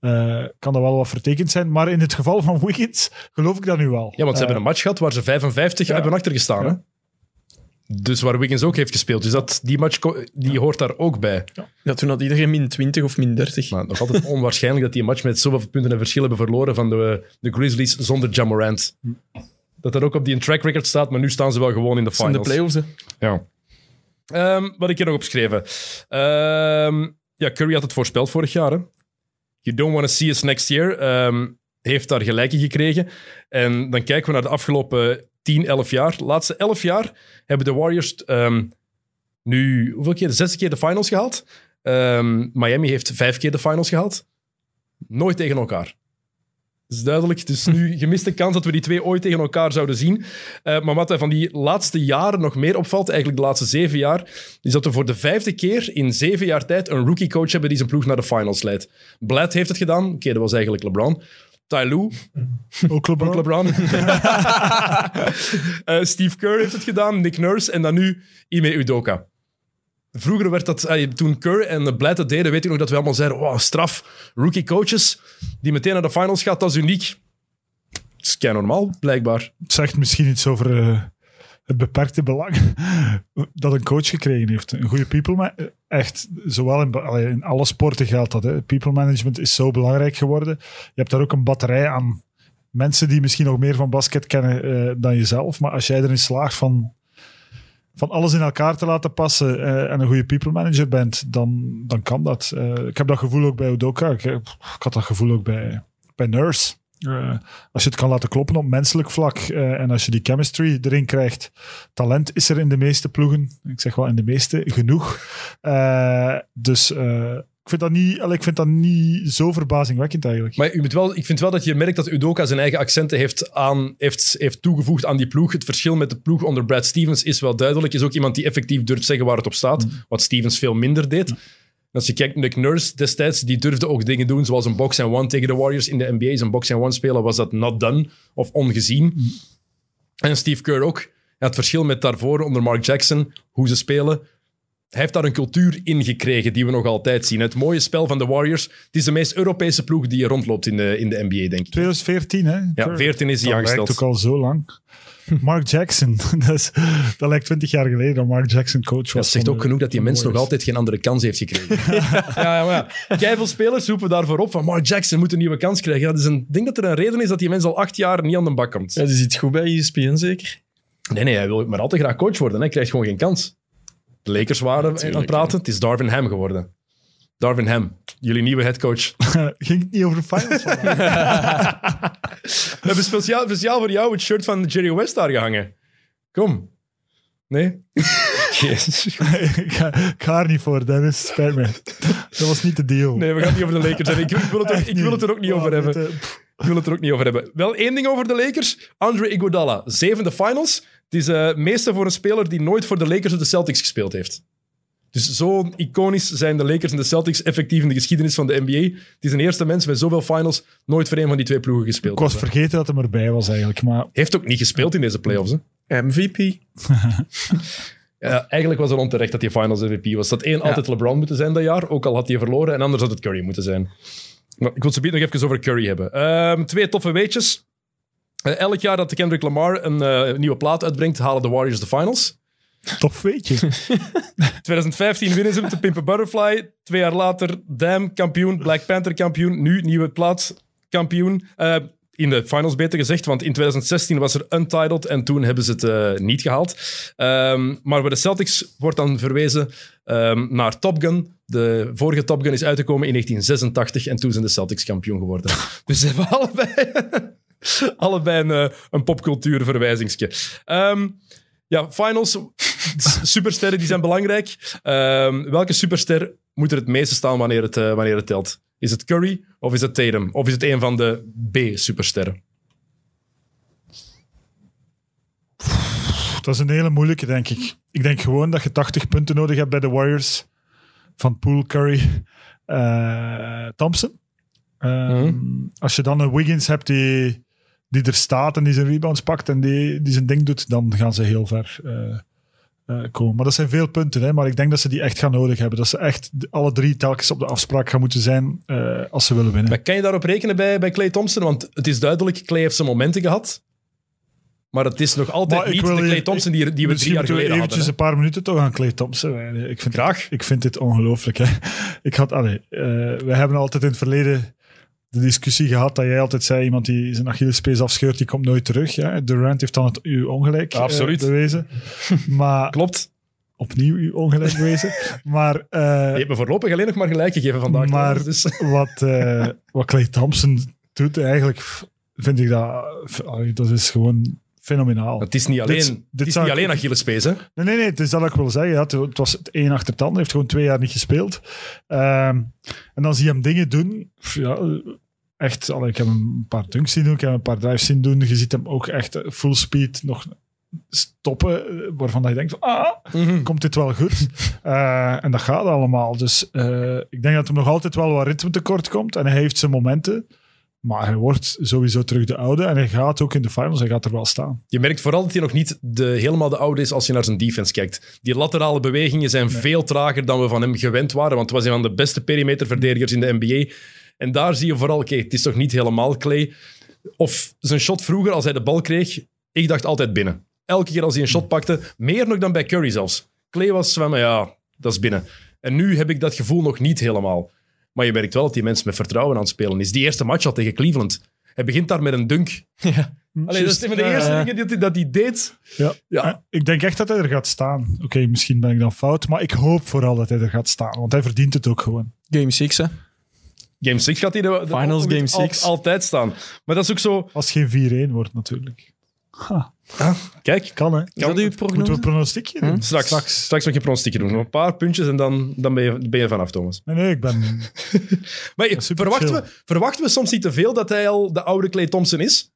eh, kan dat wel wat vertekend zijn. Maar in het geval van Wiggins geloof ik dat nu wel. Ja, want ze Eh, hebben een match gehad waar ze 55 ja. hebben achtergestaan. Ja. Hè? Dus waar Wiggins ook heeft gespeeld. Dus dat, die match die hoort daar ook bij. Ja, toen had iedereen min 20 of min 30. Maar nog altijd onwaarschijnlijk dat die een match met zoveel punten en verschil hebben verloren van de, de Grizzlies zonder Jamorant. Dat dat ook op die track record staat, maar nu staan ze wel gewoon in de Dat zijn de finals. playoffs, hè. Ja. Ehm, wat ik hier nog opgeschreven. Ehm ja, Curry had het voorspeld vorig jaar. Hè? You don't want to see us next year. Ehm, heeft daar gelijk in gekregen. En dan kijken we naar de afgelopen 10, 11 jaar. De laatste 11 jaar hebben de Warriors ehm, nu hoeveel keer? De zesde keer de finals gehaald. Ehm, Miami heeft vijf keer de finals gehaald. Nooit tegen elkaar. Dat is duidelijk. Dus nu gemiste kans dat we die twee ooit tegen elkaar zouden zien. Eh, maar wat mij van die laatste jaren nog meer opvalt, eigenlijk de laatste zeven jaar, is dat we voor de vijfde keer in zeven jaar tijd een rookie-coach hebben die zijn ploeg naar de finals leidt. Blad heeft het gedaan. Oké, dat was eigenlijk LeBron. Ty Lue, Ook LeBron. ook LeBron. Eh, Steve Kerr heeft het gedaan, Nick Nurse en dan nu Ime Udoka. Vroeger werd dat, eh, toen Kerr en Blad het deden, weet ik nog dat we allemaal zeiden, wow, straf, rookie coaches die meteen naar de finals gaat, dat is uniek. Dat is kei normaal, blijkbaar. Het zegt misschien iets over eh, het beperkte belang dat een coach gekregen heeft. Een goede people ma- echt, zowel in, in alle sporten geldt dat. Hè. People management is zo belangrijk geworden. Je hebt daar ook een batterij aan mensen die misschien nog meer van basket kennen eh, dan jezelf. Maar als jij erin slaagt van, van alles in elkaar te laten passen eh, en een goede people manager bent, dan, dan kan dat. Eh, ik heb dat gevoel ook bij Udoka. Ik, ik had dat gevoel ook bij, bij Nurse. Eh, als je het kan laten kloppen op menselijk vlak eh, en als je die chemistry erin krijgt, talent is er in de meeste ploegen. Ik zeg wel in de meeste genoeg. Eh, dus ik, vind dat niet, ik vind dat niet zo verbazingwekkend eigenlijk. Maar u moet wel, ik vind wel dat je merkt dat Udoka zijn eigen accenten heeft, aan, heeft, heeft toegevoegd aan die ploeg. Het verschil met de ploeg onder Brad Stevens is wel duidelijk. Is ook iemand die effectief durft zeggen waar het op staat, wat Stevens veel minder deed. Als je kijkt naar Nick Nurse destijds, die durfde ook dingen doen zoals een box and one tegen de Warriors in de NBA. Zijn box and one spelen was dat not done of ongezien. En Steve Kerr ook. Ja, het verschil met daarvoor onder Mark Jackson, hoe ze spelen. Hij heeft daar een cultuur in gekregen die we nog altijd zien. Het mooie spel van de Warriors. Het is de meest Europese ploeg die er rondloopt in de, in de NBA, denk ik. 2014, hè? Ja, 14 is hij dat lijkt aangesteld. ook al zo lang. Mark Jackson, dat, is, dat lijkt 20 jaar geleden dat Mark Jackson coach was. Dat zegt ook de- genoeg dat die mens nog altijd geen andere kans heeft gekregen. ja, ja, maar ja. Keiveel spelers roepen daarvoor op van Mark Jackson moet een nieuwe kans krijgen. Ja, dus een, ik denk dat er een reden is dat die mens al acht jaar niet aan de bak komt. Ja, die zit goed bij ESPN zeker? Nee, nee, hij wil maar al te graag coach worden. Hij krijgt gewoon geen kans. De Lakers waren aan het praten. Het is Darvin Ham geworden. Darvin Ham, jullie nieuwe headcoach. Ging het niet over de finals? We hebben speciaal, speciaal voor jou het shirt van Jerry West daar gehangen. Kom. Nee? Jezus. ik, ga, ik ga er niet voor, Dennis. Spijt me. Dat was niet de deal. Nee, we gaan het niet over de Lakers hebben. Ik, ik wil het, Echt ik wil het er ook niet over Oh, hebben. pff, Ik wil het er ook niet over hebben. Wel één ding over de Lakers. Andre Iguodala, zevende finals. Het is het meeste voor een speler die nooit voor de Lakers of de Celtics gespeeld heeft. Dus zo iconisch zijn de Lakers en de Celtics effectief in de geschiedenis van de NBA. Het is een eerste mens met zoveel finals nooit voor een van die twee ploegen gespeeld. Ik was hebben. vergeten dat hij erbij was eigenlijk. Maar Heeft ook niet gespeeld in deze playoffs. Hè? MVP. Ja, eigenlijk was het onterecht dat hij finals MVP was. Dat één altijd LeBron moeten zijn dat jaar, ook al had hij verloren. En anders had het Curry moeten zijn. Maar ik wil het nog even over Curry hebben. Ehm, twee toffe weetjes. Eh, elk jaar dat Kendrick Lamar een eh, nieuwe plaat uitbrengt, halen de Warriors de finals. Tof weet je. 2015 winnen ze hem te Pimpen Butterfly. Twee jaar later Damn kampioen, Black Panther kampioen. Nu nieuwe plaat kampioen. Eh, in de finals beter gezegd, want in 2016 was er Untitled en toen hebben ze het eh, niet gehaald. Ehm, maar bij de Celtics wordt dan verwezen ehm, naar Top Gun. De vorige Top Gun is uitgekomen in 1986 en toen zijn de Celtics kampioen geworden. dus ze hebben allebei, allebei een, eh, een popcultuurverwijzingske. Ehm ja, finals, supersterren die zijn belangrijk. Ehm, welke superster moet er het meeste staan wanneer het, eh, wanneer het telt? Is het Curry of is het Tatum? Of is het een van de B-supersterren? Dat is een hele moeilijke, denk ik. Ik denk gewoon dat je 80 punten nodig hebt bij de Warriors. Van Poole, Curry, eh, Thompson. Ehm, Als je dan een Wiggins hebt die, die er staat en die zijn rebounds pakt en die, die zijn ding doet, dan gaan ze heel ver eh, eh, komen. Maar dat zijn veel punten, hè, maar ik denk dat ze die echt gaan nodig hebben. Dat ze echt alle drie telkens op de afspraak gaan moeten zijn eh, als ze willen winnen. Maar kan je daarop rekenen bij, bij Clay Thompson? Want het is duidelijk, Clay heeft zijn momenten gehad. Maar het is nog altijd niet wil de Clay Thompson die, die we drie jaar we geleden eventjes hadden. hè? een paar minuten toch aan Clay Thompson. wijden. Ik vind, Graag. ik vind dit ongelooflijk. Hè. Ik had, allee, we hebben altijd in het verleden de discussie gehad dat jij altijd zei, iemand die zijn Achillespees afscheurt, die komt nooit terug. Ja. Durant heeft dan het uw ongelijk eh, bewezen. Maar Klopt. opnieuw uw ongelijk bewezen. Maar, eh, Je hebt me voorlopig alleen nog maar gelijk gegeven vandaag. Maar- Dus. wat, eh wat Clay Thompson doet, eigenlijk vind ik dat, allee, dat is gewoon fenomenaal. Het is niet alleen, Dit- het is niet ik- alleen Achillespees, hè? Nee, nee, nee, het is dat ik wil zeggen. Ja, het, het was het een achter het ander. Heeft gewoon twee jaar niet gespeeld. Ehm, en dan zie je hem dingen doen. Ja, echt... ik heb hem een paar dunks zien doen, ik heb hem een paar drives zien doen. Je ziet hem ook echt full speed nog stoppen, waarvan dat je denkt van, ah, Mhm. komt dit wel goed? Eh, en dat gaat allemaal. Dus eh, ik denk dat hem nog altijd wel wat ritme tekort komt. En hij heeft zijn momenten. Maar hij wordt sowieso terug de oude. En hij gaat ook in de finals, hij gaat er wel staan. Je merkt vooral dat hij nog niet de, helemaal de oude is als je naar zijn defense kijkt. Die laterale bewegingen zijn veel trager dan we van hem gewend waren, want het was een van de beste perimeterverdedigers in de NBA. En daar zie je vooral, oké, het is toch niet helemaal Clay. Of zijn shot vroeger, als hij de bal kreeg, ik dacht altijd binnen. Elke keer als hij een shot pakte, meer nog dan bij Curry zelfs. Clay was van, ja, dat is binnen. En nu heb ik dat gevoel nog niet helemaal. Maar je merkt wel dat die mensen met vertrouwen aan het spelen is. Die eerste match al tegen Cleveland. Hij begint daar met een dunk. Ja. Allee, dat is een van de eerste dingen dat hij, dat hij deed. Ja. Ja. Eh, Ik denk echt dat hij er gaat staan. Oké, misschien ben ik dan fout. Maar ik hoop vooral dat hij er gaat staan. Want hij verdient het ook gewoon. Game 6, hè. Game 6 gaat hij de, de Finals Game al- six. altijd staan. Maar dat is ook zo... Als het geen 4-1 wordt, natuurlijk. Ha, Kijk, kan, hè? Is dat uw Moeten we een pronostiekje doen? Hm? straks, straks. mag je pronostieken doen. Een paar puntjes en dan, dan ben, je, ben je vanaf, Thomas. Nee, nee, ik ben... Maar verwachten chill. we, verwachten we soms niet te veel dat hij al de oude Clay Thompson is?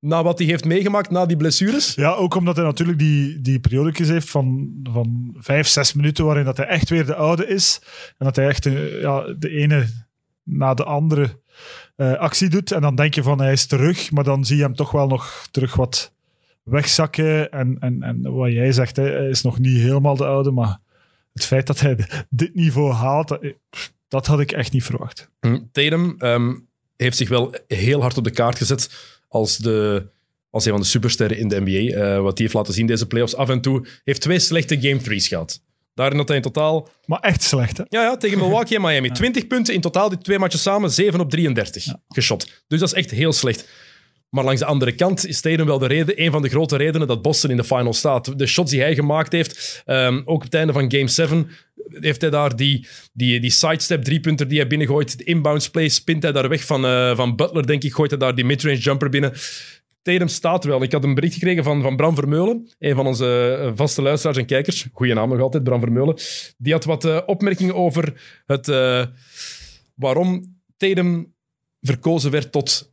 Na wat hij heeft meegemaakt, na die blessures? Ja, ook omdat hij natuurlijk die, die periodekjes heeft van, van vijf, zes minuten waarin dat hij echt weer de oude is. En dat hij echt eh, ja, de ene na de andere eh, actie doet. En dan denk je van hij is terug, maar dan zie je hem toch wel nog terug wat wegzakken. En, en, en wat jij zegt, hij is nog niet helemaal de oude, maar het feit dat hij dit niveau haalt, dat, dat had ik echt niet verwacht. Hm, Tatum ehm, heeft zich wel heel hard op de kaart gezet als, de, als een van de supersterren in de NBA. Eh, wat hij heeft laten zien deze playoffs. Af en toe heeft twee slechte game threes gehad. Daarin had hij in totaal Maar echt slecht, hè? Ja, ja, tegen Milwaukee en Miami. 20 punten in totaal, die twee matches samen, 7 op 33 geschot. Dus dat is echt heel slecht. Maar langs de andere kant is Tatum wel de reden, een van de grote redenen dat Boston in de final staat. De shots die hij gemaakt heeft, ehm, ook op het einde van Game 7, heeft hij daar die, die, die sidestep driepunter die hij binnengooit. De inbounds play spint hij daar weg van, eh, van Butler, denk ik, gooit hij daar die midrange jumper binnen. Tatum staat wel. Ik had een bericht gekregen van, van Bram Vermeulen, een van onze eh, vaste luisteraars en kijkers. Goeie naam nog altijd, Bram Vermeulen. Die had wat eh, opmerkingen over het, eh, waarom Tatum verkozen werd tot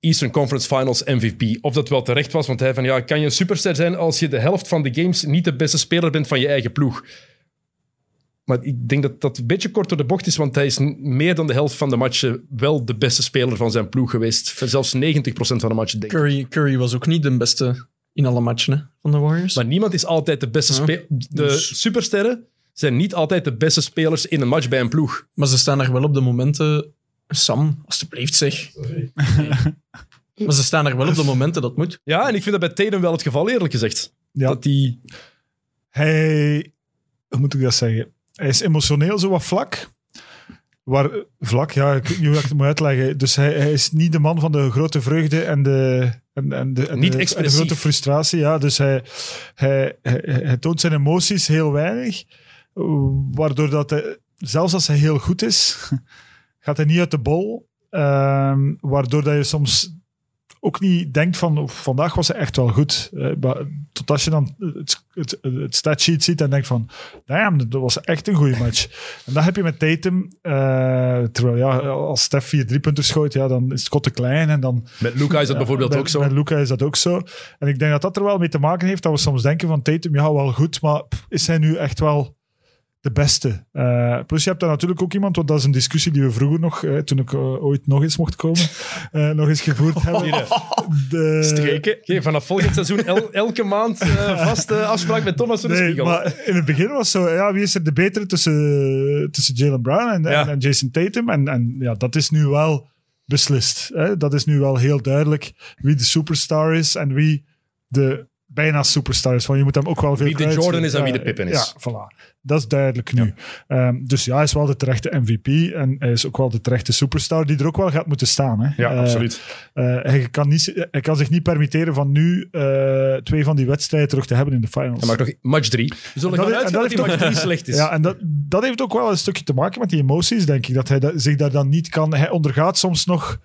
Eastern Conference Finals MVP. Of dat wel terecht was, want hij van ja, kan je een superster zijn als je de helft van de games niet de beste speler bent van je eigen ploeg. Maar ik denk dat dat een beetje kort door de bocht is, want hij is meer dan de helft van de matchen wel de beste speler van zijn ploeg geweest. Zelfs 90% van de matchen, denk ik. Curry, Curry was ook niet de beste in alle matchen hè, van de Warriors. Maar niemand is altijd de beste Ja. speler. De Dus- supersterren zijn niet altijd de beste spelers in een match bij een ploeg. Maar ze staan er wel op de momenten... Sam, alstublieft zeg. maar ze staan er wel op de momenten dat moet. Ja, en ik vind dat bij Tatum wel het geval, eerlijk gezegd. Ja. Dat die... Hij, hoe moet ik dat zeggen? Hij is emotioneel zo wat vlak. Waar, vlak, ja, ik weet niet hoe ik het moet uitleggen. Dus hij, hij is niet de man van de grote vreugde en de, en, en de, en Niet de, en de expressief. grote frustratie. Ja, dus hij, hij, hij, hij toont zijn emoties heel weinig. Waardoor dat hij, zelfs als hij heel goed is, gaat hij niet uit de bol. Ehm, waardoor dat je soms ook niet denkt van "Oh, vandaag was hij echt wel goed. Eh, tot als je dan het, het, het statsheet ziet en denkt van damn, dat was echt een goede match. En dat heb je met Tatum. eh, terwijl ja, als Steph vier driepunters gooit, ja, dan is het kot te klein en dan Met Luca is dat ja, bijvoorbeeld bij- ook zo. Bij Luca is dat ook zo. En ik denk dat dat er wel mee te maken heeft dat we soms denken van Tatum, ja, wel goed, maar is hij nu echt wel de beste? Eh, plus je hebt daar natuurlijk ook iemand, want dat is een discussie die we vroeger nog, eh, toen ik eh, ooit nog eens mocht komen, nog eens gevoerd hebben. De, Streken. Oké, vanaf volgend seizoen el- elke maand vaste afspraak met Thomas van de Nee, Spiegel. maar in het begin was het zo, ja, wie is er de betere tussen, tussen Jalen Brown en, Ja. en, en Jason Tatum? En, en ja, dat is nu wel beslist. Hè? Dat is nu wel heel duidelijk wie de superstar is en wie de bijna superstar is. Van, je moet hem ook wel veel Wie de Jordan is en wie de Pippen is. Ja, voilà. Dat is duidelijk nu. Ehm, dus ja, hij is wel de terechte MVP en hij is ook wel de terechte superstar die er ook wel gaat moeten staan. Hè? ja, Eh, absoluut. eh, hij, kan niet, hij kan zich niet permitteren van nu eh, twee van die wedstrijden terug te hebben in de finals. Hij maakt nog match 3. We zullen En dat- gaan dat dat match 3 slecht is. Ja, en dat, dat heeft ook wel een stukje te maken met die emoties, denk ik. Dat hij dat, zich daar dan niet kan... Hij ondergaat soms nog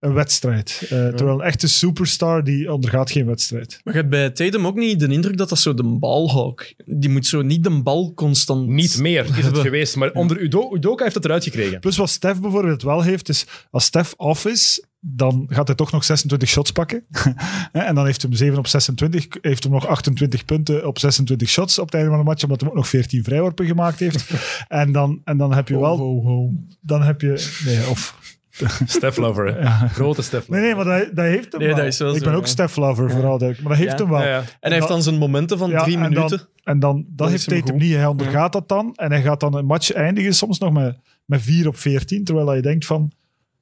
een wedstrijd. Eh, Terwijl een echte superstar, die ondergaat geen wedstrijd. Maar je hebt bij Tatum ook niet de indruk dat dat zo de balhawk... Die moet zo niet de bal constant... Niet meer is het geweest, maar onder Udo, Udoka heeft het eruit gekregen. Plus wat Stef bijvoorbeeld wel heeft, is als Stef off is, dan gaat hij toch nog 26 shots pakken. en dan heeft hem 7 op 26, heeft hem nog 28 punten op 26 shots op het einde van de match, omdat hij ook nog 14 vrijworpen gemaakt heeft. en, dan, en dan heb je wel... Ho, ho, ho. Dan heb je... Nee, of... Steph Lover. Ja. Grote Steph Nee, Lover. nee, maar dat, dat heeft hem Nee, wel. dat is wel Ik zo, ben ook ja. Stef Lover, vooral duidelijk. Maar dat heeft Ja. hem wel. Ja, ja. En hij heeft dan zijn momenten van Ja, drie en minuten. Dan, en dan, dat, is heeft hem Tatum niet. Hij ondergaat dat dan. En hij gaat dan een match eindigen, soms nog met, met 4 op 14. Terwijl je denkt van,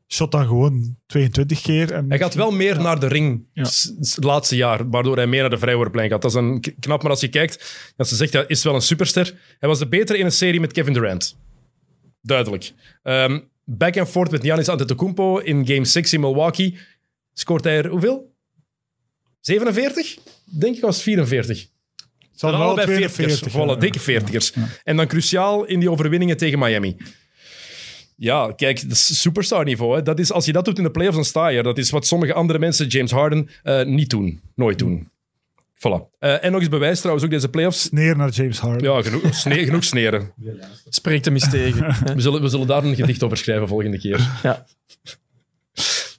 shot dan gewoon 22 keer. En Hij gaat wel meer naar de ring Ja. het laatste jaar, waardoor hij meer naar de vrijworplijn gaat. Dat is een knap, maar als je kijkt, dat ze zegt, hij is wel een superster. Hij was de betere in een serie met Kevin Durant. Duidelijk. Ehm, back and forth met Giannis Antetokounmpo in Game 6 in Milwaukee. Scoort hij er hoeveel? 47? Denk ik was het 44. Het wel allebei 42, 40ers. ja. Voilà, dikke 40ers. En dan cruciaal in die overwinningen tegen Miami. Ja, kijk, dat is superstar niveau. Hè. Dat is, als je dat doet in de playoffs, dan sta je. Dat is wat sommige andere mensen, James Harden, eh, niet doen. Nooit doen. Voilà. Eh, en nog eens bewijs trouwens, ook deze playoffs. Neer naar James Harden. Ja, genoeg, sne- genoeg sneren. Spreekt hem eens tegen. We zullen, we zullen daar een gedicht over schrijven volgende keer. Ja.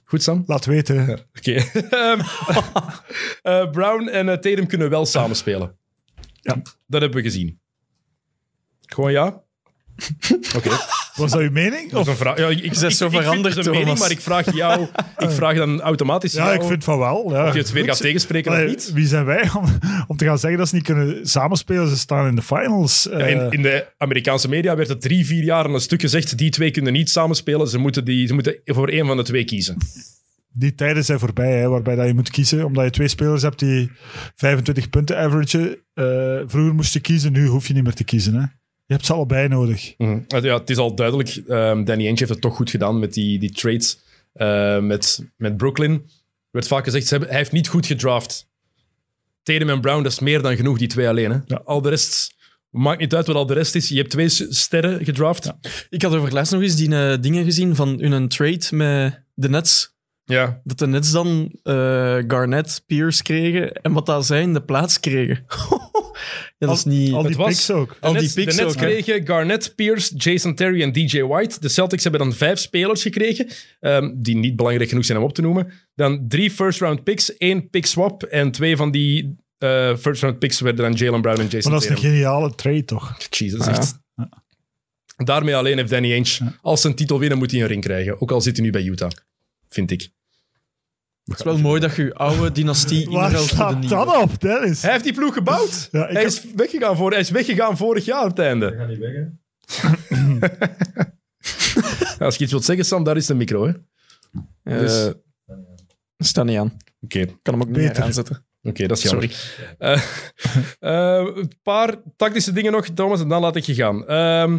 Goed, Sam? Laat weten. hè. Oké. Ehm, eh, Brown en eh, Tatum kunnen wel samenspelen. Ja. Dat hebben we gezien. Gewoon ja? Oké. Was dat uw mening? Dat Of? is een vraag. Ja, ik, ik- zo veranderd, mening, maar ik vraag jou... Ik vraag dan automatisch Ja, jou ik vind van wel. Ja. of je het weer gaat tegenspreken Allee, of niet. Wie zijn wij om, om te gaan zeggen dat ze niet kunnen samenspelen? Ze staan in de finals. Ja, Eh, in, in de Amerikaanse media werd het drie, vier jaar aan een stuk gezegd die twee kunnen niet samenspelen. Ze moeten, die, ze moeten voor één van de twee kiezen. die tijden zijn voorbij, hè, waarbij dat je moet kiezen. Omdat je twee spelers hebt die 25 punten averagen. Eh, vroeger moest je kiezen, nu hoef je niet meer te kiezen. Hè. Je hebt ze allebei nodig. Mhm. Ja, het is al duidelijk. ehm, Danny Ainge heeft het toch goed gedaan met die, die trades eh, met, met Brooklyn. Er werd vaak gezegd, ze hebben, hij heeft niet goed gedraft. Tatum en Brown, dat is meer dan genoeg, die twee alleen. Hè? Ja. Al de rest, maakt niet uit wat al de rest is. Je hebt twee sterren gedraft. Ik had over laatst nog eens die eh, dingen gezien van hun trade met de Nets. Ja. Dat de Nets dan eh, Garnett, Pierce kregen en wat dat zij in de plaats kregen. ja, dat is niet... Al die Het was- picks ook. Al de die picks de Nets ook, kregen Garnett, Pierce, Jason Terry en DJ White. De Celtics hebben dan vijf spelers gekregen, ehm, die niet belangrijk genoeg zijn om op te noemen. Dan drie first-round picks, één pick swap en twee van die eh, first-round picks werden dan Jalen Brown en Jason Maar dat is een geniale trade, toch? Echt. Daarmee alleen heeft Danny Ainge, als ze een titel winnen, moet hij een ring krijgen. Ook al zit hij nu bij Utah, vind ik. Het is wel mooi dat je je oude dynastie Waar inruilt voor de staat nieuwe. dat op, Dennis? Hij heeft die ploeg gebouwd. Ja, ik hij, heb- is weggegaan voor, hij is weggegaan vorig jaar op het einde. gaat niet weg, hè? Als je iets wilt zeggen, Sam, daar is de micro. hè. Eh, Dus- staat niet aan. Oké, Ik kan hem ook niet Beter. meer aanzetten. Oké, dat is jammer. Eh, eh, een paar tactische dingen nog, Thomas, en dan laat ik je gaan. Ehm,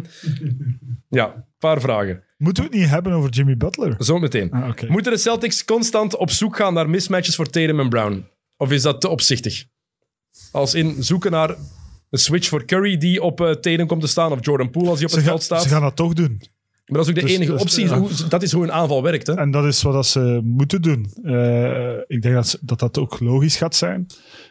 ja, een paar vragen. Moeten we het niet hebben over Jimmy Butler? Zo meteen. Ah. Moeten de Celtics constant op zoek gaan naar mismatches voor Tatum en Brown? Of is dat te opzichtig? Als in zoeken naar een switch voor Curry die op eh Tatum komt te staan, of Jordan Poole als hij op Ze, het gaan- veld staat. ze gaan dat toch doen. Maar dat is ook de Dus- enige dus, optie. ja. Hoe, dat is hoe een aanval werkt. Hè? En dat is wat dat ze moeten doen. Eh, ik denk dat dat ook logisch gaat zijn.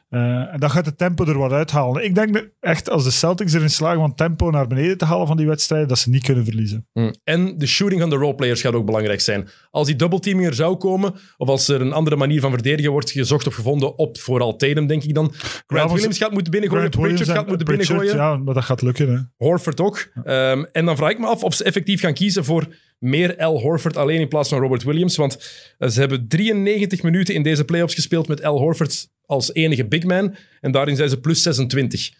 Eh, en dan gaat het tempo er wat uithalen. Ik denk echt als de Celtics erin slagen van tempo naar beneden te halen van die wedstrijden, dat ze niet kunnen verliezen. Mm. En de shooting van de roleplayers gaat ook belangrijk zijn. Als die doubleteaming er zou komen, of als er een andere manier van verdedigen wordt gezocht of gevonden op vooral Tatum, denk ik dan. Grant Williams gaat moeten binnengooien, Grant Williams Pritchard gaat en moeten Pritchard, binnengooien, Ja, maar dat gaat lukken. Hè. Horford ook. Ehm, en dan vraag ik me af of ze effectief gaan kiezen voor meer L. Horford alleen in plaats van Robert Williams. Want eh, ze hebben 93 minuten in deze playoffs gespeeld met L. Horford als enige big man. En daarin zijn ze plus 26.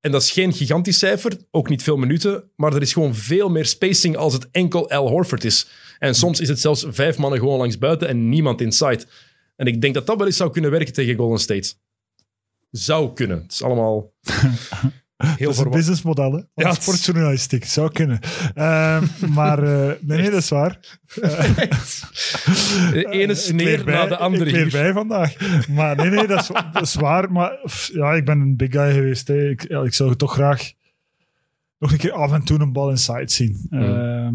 En dat is geen gigantisch cijfer, ook niet veel minuten, maar er is gewoon veel meer spacing als het enkel L. Horford is. En soms is het zelfs vijf mannen gewoon langs buiten en niemand inside. En ik denk dat dat wel eens zou kunnen werken tegen Golden State. Zou kunnen. Het is allemaal heel Dat is een verwacht. businessmodel, hè? Ja, het sportjournalistiek. Zou kunnen. Ehm, maar eh, nee, nee, dat is waar. De ene leer sneer bij- na de andere Ik leer bij vandaag. Maar nee, nee, dat is, dat is waar. Maar pff, ja, ik ben een big guy geweest. Hè. Ik, ja, ik zou toch graag nog een keer af en toe een bal inside zien. Ehm,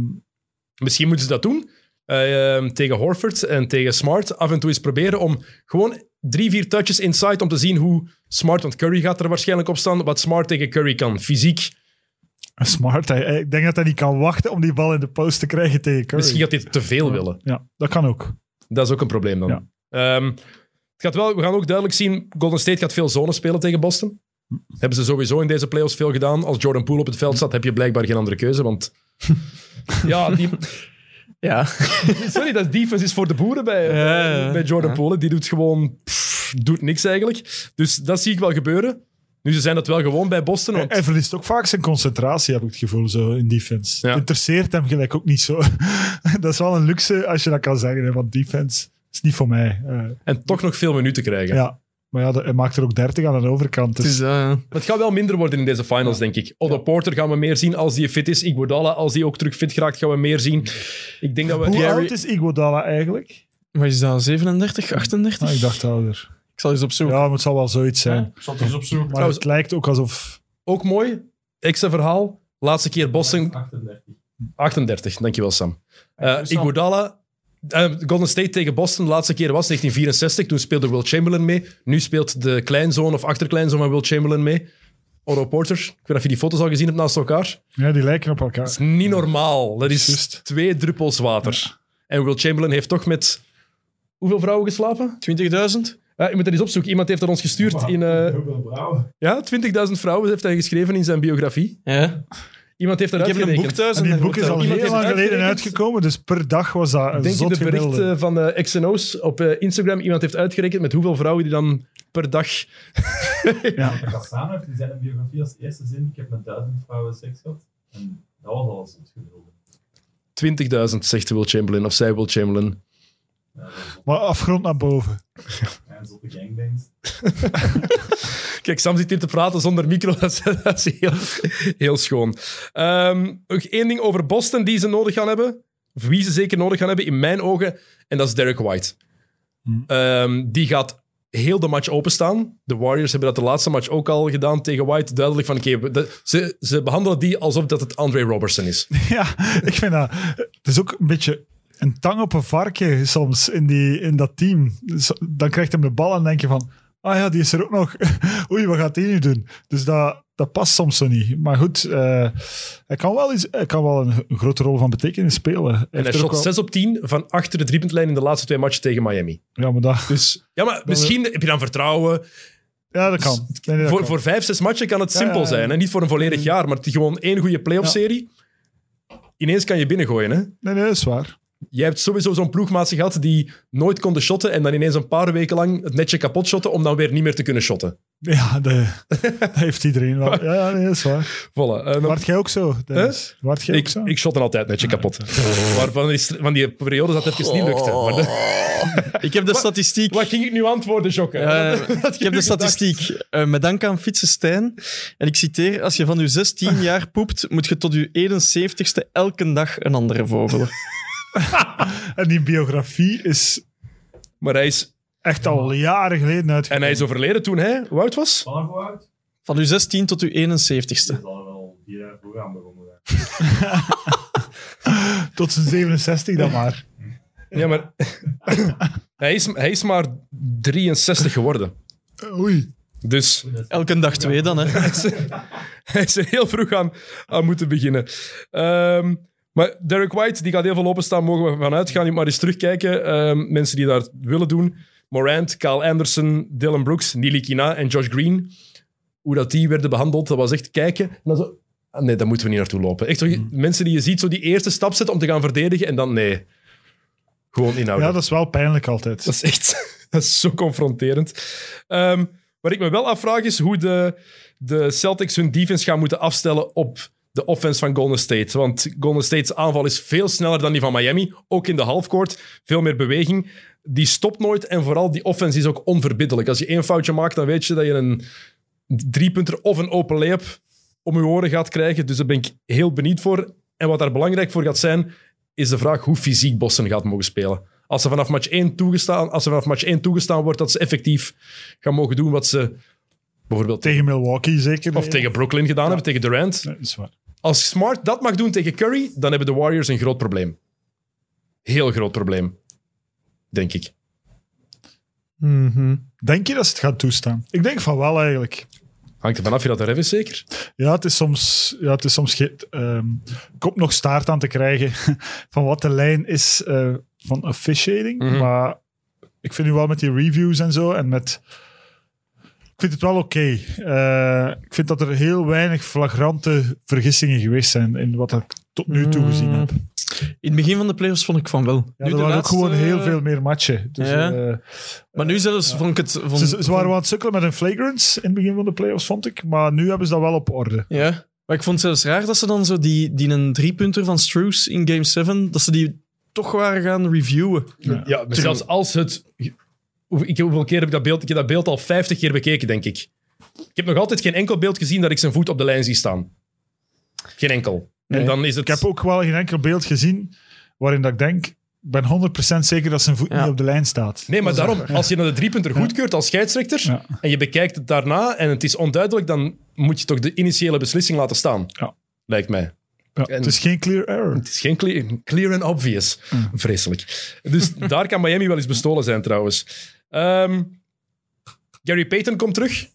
Misschien moeten ze dat doen. Eh, ehm, tegen Horford en tegen Smart af en toe eens proberen om gewoon drie, vier touches inside om te zien hoe Smart, want Curry gaat er waarschijnlijk op staan, wat Smart tegen Curry kan. Fysiek, Smart. hij- Ik denk dat hij niet kan wachten om die bal in de post te krijgen tegen Curry. misschien gaat hij te veel willen. Ja, dat kan ook. Dat is ook een probleem dan. Ja. Ehm, het gaat wel, we gaan ook duidelijk zien, Golden State gaat veel zone spelen tegen Boston. Hebben ze sowieso in deze playoffs veel gedaan. Als Jordan Poole op het veld staat, heb je blijkbaar geen andere keuze, want... ja, die, Ja. sorry, dat defense is voor de boeren bij, Ja, ja. bij Jordan Ja. Poole. Die doet gewoon... pff, doet niks eigenlijk. Dus dat zie ik wel gebeuren. Nu, ze zijn dat wel gewoon bij Boston. Want, Hij verliest ook vaak zijn concentratie, heb ik het gevoel, zo in defense. Ja. Het interesseert hem gelijk ook niet zo. dat is wel een luxe als je dat kan zeggen, hè, want defense is niet voor mij. Eh, en toch nog veel minuten krijgen. ja. Maar ja, de- hij maakt er ook 30 aan de overkant. Het Dus is, eh, Maar het gaat wel minder worden in deze finals, denk ik. Otto Porter gaan we meer zien als die fit is. Iguodala, als die ook terug fit geraakt, gaan we meer zien. Ik denk dat we... Hoe Gary- oud is Iguodala eigenlijk? wat is dat, 37, 38? Ah, ik dacht ouder. Ik zal eens opzoeken. Ja, maar het zal wel zoiets zijn. Ik zal het eens opzoeken. Maar Trouwens- het lijkt ook alsof... Ook mooi. Extra verhaal. Laatste keer Boston... 38. 38, dankjewel Sam. Eh Sam. Iguodala... eh, Golden State tegen Boston, de laatste keer was 1964. Toen speelde Will Chamberlain mee. Nu speelt de kleinzoon of achterkleinzoon van Will Chamberlain mee. Otto Porter. Ik weet niet of je die foto's al gezien hebt naast elkaar. Ja, die lijken op elkaar. Dat is niet normaal. Dat is twee druppels water. En Will Chamberlain heeft toch met... Hoeveel vrouwen geslapen? 20.000? Ja, je moet dat eens opzoeken. Iemand heeft dat ons gestuurd in... eh, Hoeveel vrouwen? ja, 20.000 vrouwen heeft hij geschreven in zijn biografie. Ja. Iemand heeft Ik dat heb een boek thuis. En die boek is al heel lang geleden uitgerekend. uitgekomen, dus per dag was dat een Denk je de bericht gemiddelde. eh, van de XNO's op eh, Instagram? Iemand heeft uitgerekend met hoeveel vrouwen die dan per dag... Ja. Gassan heeft in zijn biografie als eerste zin: Ik heb met duizend vrouwen seks gehad. En dat was al het gemiddelde. 20.000, zegt Will Chamberlain, of zij Will Chamberlain. Ja, dat Maar afgrond naar boven. Ja, en zotte gangbangs. Kijk, Sam zit hier te praten zonder micro. Dat is, dat is heel, heel schoon. Nog één ding over Boston die ze nodig gaan hebben. Of wie ze zeker nodig gaan hebben, in mijn ogen. En dat is Derek White. Hmm. Ehm, die gaat heel de match openstaan. De Warriors hebben dat de laatste match ook al gedaan tegen White. Duidelijk van, oké, ze, ze behandelen die alsof dat het Andre Robertson is. Ja, ik vind dat... Het is ook een beetje een tang op een varken soms in, die, in dat team. Dan krijgt hem de bal en denk je van... Ah ja, die is er ook nog. Oei, wat gaat hij nu doen? Dus dat, dat past soms zo niet. Maar goed, eh, hij kan wel, iets, hij kan wel een, een grote rol van betekenis spelen. Hij En hij shot wel- 6 op 10 van achter de driepuntlijn in de laatste twee matchen tegen Miami. Ja, maar dat, Dus ja, maar misschien heb je dan vertrouwen. ja, dat kan. Nee, nee, dat Voor, kan. voor vijf, zes matchen kan het Ja, simpel ja, ja. zijn. Hè? Niet voor een volledig jaar, maar gewoon één goede playoff-serie. Ineens kan je binnengooien. Hè? Nee, nee, dat is waar. Jij hebt sowieso zo'n ploegmaatje gehad die nooit konden shotten en dan ineens een paar weken lang het netje kapot shotten om dan weer niet meer te kunnen shotten. Ja, de, dat heeft iedereen wel. Ja, ja, nee, dat is waar. Voilà. Eh, Waart jij ook zo, Dennis? Waart jij ook ik, zo? ik shotte altijd netje kapot. Maar van die, van die periode dat het even niet lukte. Maar de- Ik heb de statistiek. wat ging ik nu antwoorden, Jokke? Eh, ik heb je de statistiek. Eh, met dank aan Fietsen Stijn. En ik citeer: Als je van je 16 jaar poept, moet je tot je 71ste elke dag een andere vogelen. En die biografie is. Maar hij is, echt al jaren geleden en uitgekomen. hij is overleden toen hij, hoe oud was? Van hoe oud? Van je 16 tot je 71ste. Die zal wel vier jaar vroeger aan begonnen zijn. Tot zijn 67 dan maar. Ja, maar hij is, hij is maar 63 geworden. Oei. Dus Elke dag twee dan, hè. hij is er heel vroeg aan, aan moeten beginnen. Ehm, maar Derek White, die gaat heel veel openstaan, mogen we vanuit gaan. Je maar eens terugkijken. Ehm, mensen die dat willen doen. Morant, Kyle Anderson, Dylan Brooks, Nili Kina en Josh Green. Hoe dat die werden behandeld, dat was echt kijken. En dan zo, ah, nee, daar moeten we niet naartoe lopen. Echt zo, mensen die je ziet, zo die eerste stap zetten om te gaan verdedigen en dan nee. Gewoon inhouden. Ja, dat is wel pijnlijk altijd. Dat is echt dat is zo confronterend. Ehm wat ik me wel afvraag is hoe de, de Celtics hun defense gaan moeten afstellen op de offense van Golden State. Want Golden State's aanval is veel sneller dan die van Miami. Ook in de halfcourt. Veel meer beweging. Die stopt nooit. En vooral die offense is ook onverbiddelijk. Als je één foutje maakt, dan weet je dat je een driepunter of een open layup om je oren gaat krijgen. Dus daar ben ik heel benieuwd voor. En wat daar belangrijk voor gaat zijn, is de vraag hoe fysiek Boston gaat mogen spelen. Als ze vanaf match 1 toegestaan, als er vanaf match 1 toegestaan wordt dat ze effectief gaan mogen doen wat ze bijvoorbeeld Tegen Milwaukee zeker. of tegen Brooklyn gedaan hebben, tegen Durant. Nee, dat is waar. Als Smart dat mag doen tegen Curry, dan hebben de Warriors een groot probleem. Heel groot probleem. Denk ik. Mhm. Denk je dat ze het gaan toestaan? Ik denk van wel eigenlijk. Hangt er vanaf je dat er is, zeker? Ja, het is soms, ja, het is soms ehm, kop nog staart aan te krijgen van wat de lijn is eh, van officiating. Mhm. Maar ik vind nu wel met die reviews en zo en met... Ik vind het wel oké. Eh, ik vind dat er heel weinig flagrante vergissingen geweest zijn in wat ik tot nu toe gezien Mm. heb. In het begin van de playoffs vond ik van wel. Ja, Nu er waren ook gewoon heel veel meer matchen. Dus, Ja. eh, Maar nu zelfs vond ik het... Vond, ze, ze waren wel aan het sukkelen met een flagrants in het begin van de playoffs, vond ik. Maar nu hebben ze dat wel op orde. Ja. Maar ik vond het zelfs raar dat ze dan zo die, die een driepunter van Struce in Game 7, dat ze die toch waren gaan reviewen. Ja. Ja, maar zelfs als het... Ik, hoeveel keer heb ik dat beeld? Ik heb dat beeld al 50 keer bekeken, denk ik. Ik heb nog altijd geen enkel beeld gezien dat ik zijn voet op de lijn zie staan. Geen enkel. En dan is het... Ik heb ook wel geen enkel beeld gezien waarin dat ik denk, ik ben 100% zeker dat zijn voet Ja. niet op de lijn staat. Nee, maar daarom, als je naar de driepunter goedkeurt als scheidsrechter Ja. en je bekijkt het daarna en het is onduidelijk, dan moet je toch de initiële beslissing laten staan. Ja. Lijkt mij. En- het is geen clear error. Het is geen clear, clear and obvious. Vreselijk. Dus daar kan Miami wel eens bestolen zijn, trouwens. Ehm, Gary Payton komt terug.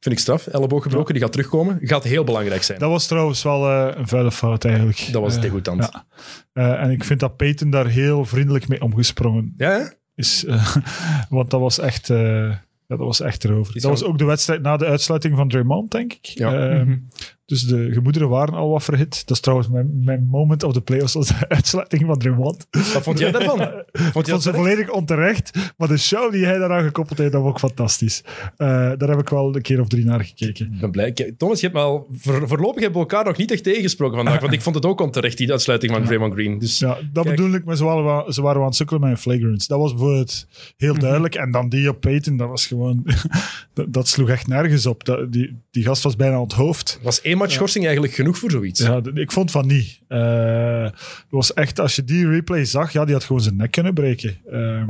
Vind ik straf. Elleboog gebroken, die gaat terugkomen. Gaat heel belangrijk zijn. Dat was trouwens wel eh, een vuile fout eigenlijk. Dat was Eh, degoutant. ja. Eh, en ik vind dat Peyton daar heel vriendelijk mee omgesprongen Ja, hè? is. eh, want dat was echt, eh, ja, dat was echt erover. Is Dat was ook de wedstrijd na de uitsluiting van Draymond, denk ik. Ja. Ehm, Mhm. Dus de gemoederen waren al wat verhit. Dat is trouwens mijn, mijn moment of the playoffs, was de uitsluiting van Draymond. Wat vond jij daarvan? Vond Ik je vond dat ze volledig onterecht, maar de show die hij daaraan gekoppeld heeft, dat was ook fantastisch. Eh, daar heb ik wel een keer of drie naar gekeken. Ik ben blij. Thomas, je hebt me al... voor- voorlopig hebben we elkaar nog niet echt tegengesproken vandaag, want ik vond het ook onterecht, die uitsluiting van Draymond Green. Dus Ja, dat Kijk. bedoel ik, maar ze waren, wel- ze waren aan het sukkelen met een flagrants. Dat was bijvoorbeeld heel duidelijk. En dan die op Peyton, dat was gewoon... dat, dat sloeg echt nergens op. Dat, die, die gast was bijna aan het hoofd. was één match schorsing eigenlijk genoeg voor zoiets? Ja, ik vond van niet. Eh, het was echt, als je die replay zag, ja, die had gewoon zijn nek kunnen breken. Ehm,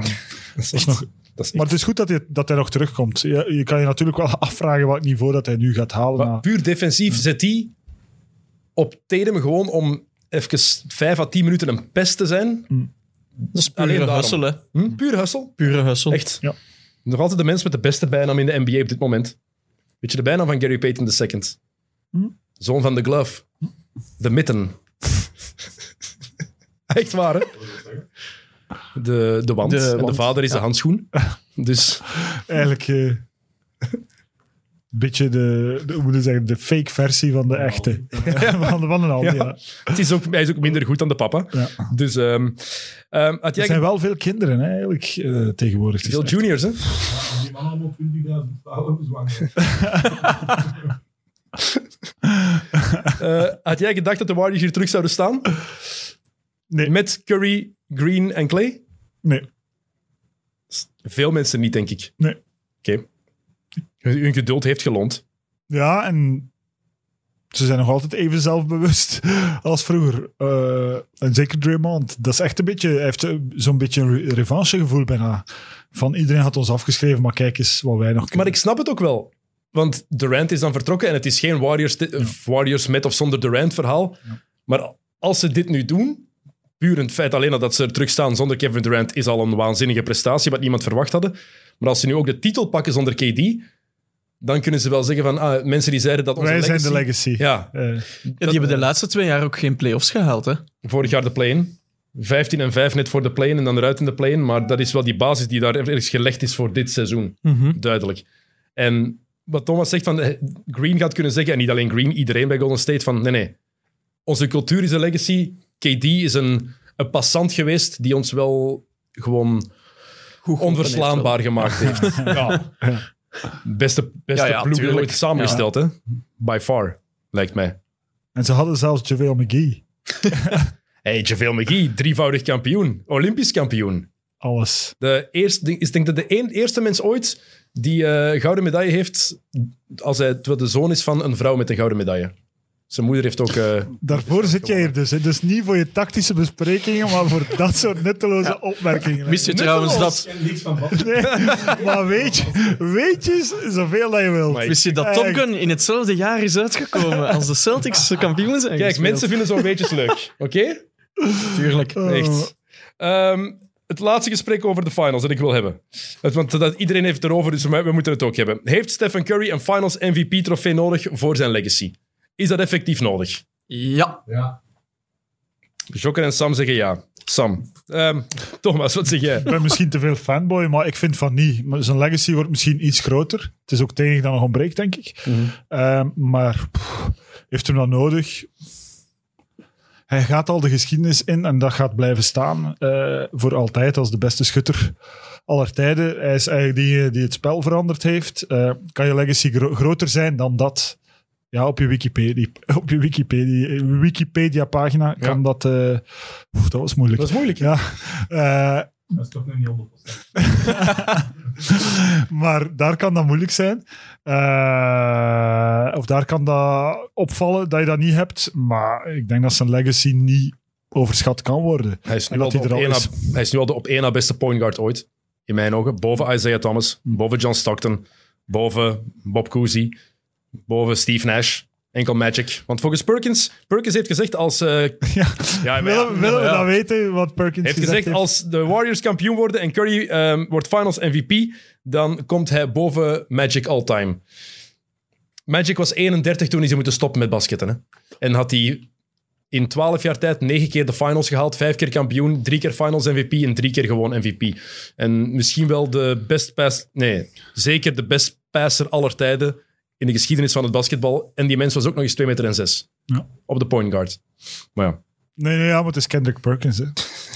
Dat is nog, dat is maar het is goed dat hij, dat hij nog terugkomt. Je, je kan je natuurlijk wel afvragen wat niveau dat hij nu gaat halen. Maar puur defensief zet hij op Tatum gewoon om even 5 à 10 minuten een pest te zijn. Dat is Alleen pure hustle, hè. Hm? Puur hustle. Pure hustle. Echt. Ja. Nog altijd de mens met de beste bijnaam in de NBA op dit moment. Weet je de bijnaam van Gary Payton II? Zoon van de glove. De mitten. Echt waar, hè? De, de wand. De en de wand, vader is de handschoen. Dus Eigenlijk eh, een beetje de, de, hoe moet zeggen, de fake versie van de echte. van, de- van een Aldi, Ja. ja. het is ook, hij is ook minder goed dan de papa. Ja. Dus ehm, ehm, had Er jij zijn wel veel kinderen hè, eigenlijk eh, tegenwoordig. Het is veel echt- juniors, hè? Die man allemaal 20.000 vrouwen bezwangen. Eh, had jij gedacht dat de Warriors hier terug zouden staan? Nee. Met Curry, Green en Clay? Nee, Veel mensen niet, denk ik. nee. Oké. Hun hun geduld heeft geloond. Ja, en ze zijn nog altijd even zelfbewust als vroeger. Eh, en zeker Draymond. Dat is echt een beetje, hij heeft zo'n beetje een re- revanchegevoel bijna. Van iedereen had ons afgeschreven, maar kijk eens wat wij nog kunnen. Maar ik snap het ook wel. Want Durant is dan vertrokken en het is geen Warriors, Warriors met of zonder Durant verhaal. Maar als ze dit nu doen, puur het feit alleen al dat ze er terug staan zonder Kevin Durant is al een waanzinnige prestatie, wat niemand verwacht hadden. Maar als ze nu ook de titel pakken zonder KD, dan kunnen ze wel zeggen van ah, mensen die zeiden dat onze wij legacy... zijn de legacy. Ja, die hebben de laatste twee jaar ook geen playoffs gehaald, hè. vorig jaar de play-in. 15 en 5 net voor de play-in en dan eruit in de play-in. Maar dat is wel die basis die daar ergens gelegd is voor dit seizoen. Duidelijk. En wat Thomas zegt, van eh, Green gaat kunnen zeggen, en niet alleen Green, iedereen bij Golden State, van nee, nee. Onze cultuur is een legacy. KD is een, een passant geweest die ons wel gewoon onverslaanbaar gemaakt heeft. ja. Beste, beste Ja, ja, ploeg tuurlijk. ooit samengesteld, hè? By far, lijkt mij. en ze hadden zelfs JaVale McGee. Hey, JaVale McGee, drievoudig kampioen. Olympisch kampioen. Alles. De eerste, ik denk dat de een, eerste mens ooit die eh, gouden medaille heeft, als hij terwijl de zoon is van een vrouw met een gouden medaille. Zijn moeder heeft ook... eh, Daarvoor zit jij hier dus. Hè. Dus niet voor je tactische besprekingen, maar voor dat soort nutteloze opmerkingen. Wist je Nutteloos. trouwens Ik dat, ken niks van wat. Nee, maar weet je, weet je zoveel dat je wilt. Maar wist je dat Top Gun in hetzelfde jaar is uitgekomen als de Celtics kampioen zijn Kijk, gespeeld? mensen vinden zo'n weetjes leuk. Oké? Tuurlijk. Oh. Echt. Ehm, het laatste gesprek over de finals dat ik wil hebben. Want dat, iedereen heeft het erover, dus we, moeten het ook hebben. Heeft Stephen Curry een finals MVP-trofee nodig voor zijn legacy? Is dat effectief nodig? Ja. Ja. Jokker en Sam zeggen ja. Sam. Ehm, Thomas, wat zeg jij? Ik ben misschien te veel fanboy, maar ik vind van niet. Maar Zijn legacy wordt misschien iets groter. Het is ook het enige dat nog ontbreekt, denk ik. Ehm, maar pff, heeft hem dat nodig? Hij gaat al de geschiedenis in en dat gaat blijven staan eh, voor altijd als de beste schutter aller tijden. Hij is eigenlijk die die het spel veranderd heeft. Eh, kan je legacy gro- groter zijn dan dat? Ja, op je Wikipedia, op je Wikipedia, Wikipedia-pagina kan dat... eh, oef, dat was moeilijk. Dat is moeilijk. Ja, eh, Dat is toch nog niet 100%. maar daar kan dat moeilijk zijn. Eh, of daar kan dat opvallen dat je dat niet hebt. Maar ik denk dat zijn legacy niet overschat kan worden. Hij is, nu al hij al is. na, hij is nu al de op één na beste point guard ooit. In mijn ogen. Boven Isaiah Thomas. Boven John Stockton. Boven Bob Cousy. Boven Steve Nash. Enkel Magic. Want volgens Perkins... Perkins heeft gezegd als... eh, Ja. Willen, ja, willen we ja. dat weten, wat Perkins heeft gezegd gezegd als de Warriors kampioen worden en Curry ehm, wordt finals MVP, dan komt hij boven Magic all-time. Magic was 31 toen hij ze moeten stoppen met basketten. Hè? En had hij in 12 jaar tijd 9 keer de finals gehaald, 5 keer kampioen, 3 keer finals MVP en 3 keer gewoon MVP. En misschien wel de best pass, nee, zeker de best passer aller tijden in de geschiedenis van het basketbal. En die mens was ook nog eens 2 meter en 6 Ja. op de point guard. Maar ja. Nee, nee, ja, maar het is Kendrick Perkins. Hè.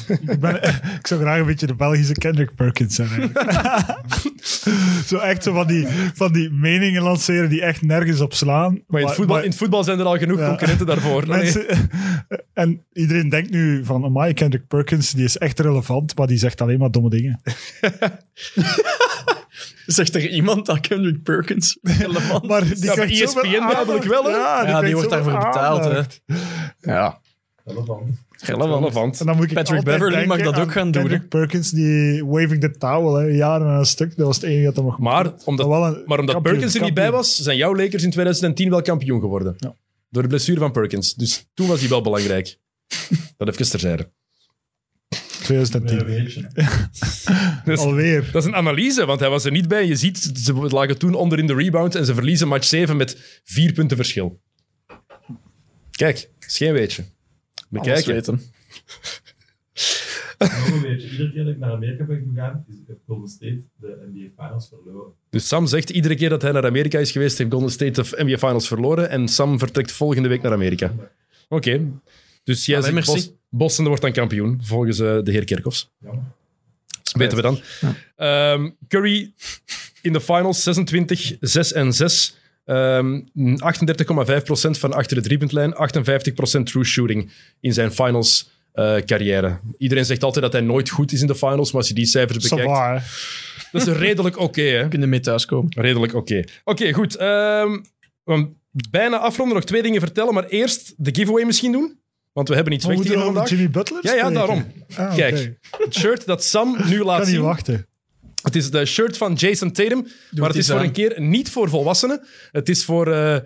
ik, ben, ik zou graag een beetje de Belgische Kendrick Perkins zijn. eigenlijk. zo echt zo van die, van die meningen lanceren die echt nergens op slaan. Maar in het, voetbal, in het voetbal zijn er al genoeg Ja. concurrenten daarvoor. Mensen, en iedereen denkt nu van, amai, Kendrick Perkins, die is echt relevant, maar die zegt alleen maar domme dingen. Zegt er iemand dat Kendrick Perkins relevant Maar die Ja, krijgt zoveel ESPN duidelijk wel, hè? Ja, Ja, die wordt daarvoor betaald, hè. Ja, Relevant. relevant. relevant. En dan moet ik Patrick Beverley mag dat ook aan gaan doen, Kendrick Perkins, die waving the towel, hè, jaren aan een stuk. Dat was het enige dat hij mocht Maar omdat, een maar omdat kampioen, Perkins er niet bij was, zijn jouw Lakers in 2010 wel kampioen geworden. Ja. Door de blessure van Perkins. Dus toen was hij wel belangrijk. Dat even terzijde. 2010. Een weetje. Dus, Alweer. dat is een analyse, want hij was er niet bij. Je ziet, ze lagen toen onder in de rebound en ze verliezen match 7 met vier punten verschil. Kijk, dat is geen weetje. Alles Bekijken. weten. Nog een weetje. Iedere keer dat ik naar Amerika ben gegaan, is het Golden State de NBA Finals verloren. Dus Sam zegt iedere keer dat hij naar Amerika is geweest, heeft Golden State de NBA Finals verloren. En Sam vertrekt volgende week naar Amerika. Oké. Dus jij Allee, zegt Boston wordt dan kampioen, volgens eh, de heer Kerkhoffs. Jammer. Dat weten we dan. Ehm, Curry in de finals 26, 6 en 6. Ehm 38,5% van achter de driepuntlijn, 58% true shooting in zijn finals eh, carrière. Iedereen zegt altijd dat hij nooit goed is in de finals, maar als je die cijfers bekijkt, hè. dat is redelijk oké. hè? Kunnen mee thuiskomen. Redelijk oké. Oké, goed. Ehm, we gaan bijna afronden, nog twee dingen vertellen, maar eerst de giveaway misschien doen. Want we hebben iets weg we te vandaag. Jimmy Butler Ja, ja, spreken. daarom. Ah, Kijk, het shirt dat Sam nu laat Ik kan niet zien. wachten. Het is de shirt van Jason Tatum, maar het is voor een keer niet voor volwassenen. Het is voor... eh,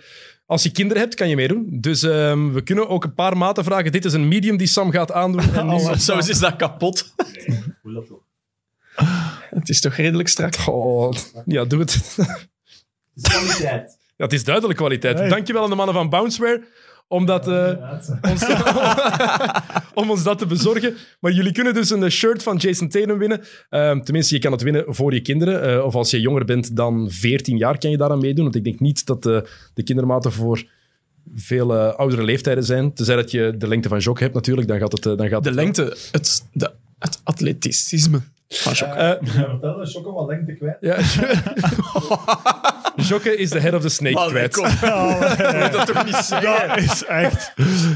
als je kinderen hebt, kan je meedoen. Dus ehm, we kunnen ook een paar maten vragen. Dit is een medium die Sam gaat aandoen. En nu- Zo is dat kapot. Hoe dat toch? Het is toch redelijk strak. Oh, ja, doe het. Het is kwaliteit. Ja, het is duidelijk kwaliteit. Hey. Dankjewel aan de mannen van Bounceware om, dat, eh, ons, om ons dat te bezorgen. Maar jullie kunnen dus een shirt van Jason Tatum winnen. Ehm, tenminste, je kan het winnen voor je kinderen. Eh, of als je jonger bent dan 14 jaar, kan je daaraan meedoen. Want ik denk niet dat de, de kindermaten voor veel eh, oudere leeftijden zijn. Tenzij dat je de lengte van Jok hebt natuurlijk, dan gaat het, eh, dan gaat De het lengte, het, de, het atleticisme van Jok. Eh, vertellen, dat is ook al wat lengte kwijt. ja, Jokke is de head of the snake Allee, kwijt. kom. Ja, dat toch niet zeggen? dat is echt...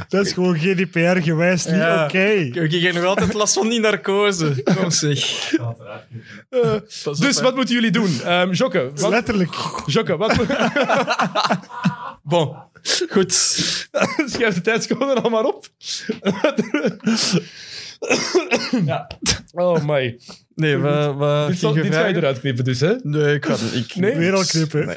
Dat is gewoon GDPR gewijs niet Ja. oké. Ik heb nog altijd last van die narcose. Kom zeg. Pas Dus op, wat moeten jullie doen? Ehm Jokke, wat, Letterlijk. Jokke, wat moet... Bon, goed. Schrijf de tijdscode er al maar op. Ja. Oh my. Nee, we, we Dit, zal- gingen dit ga je eruit knippen dus, hè? Nee, ik ga het ik, Nee? Weer al knippen.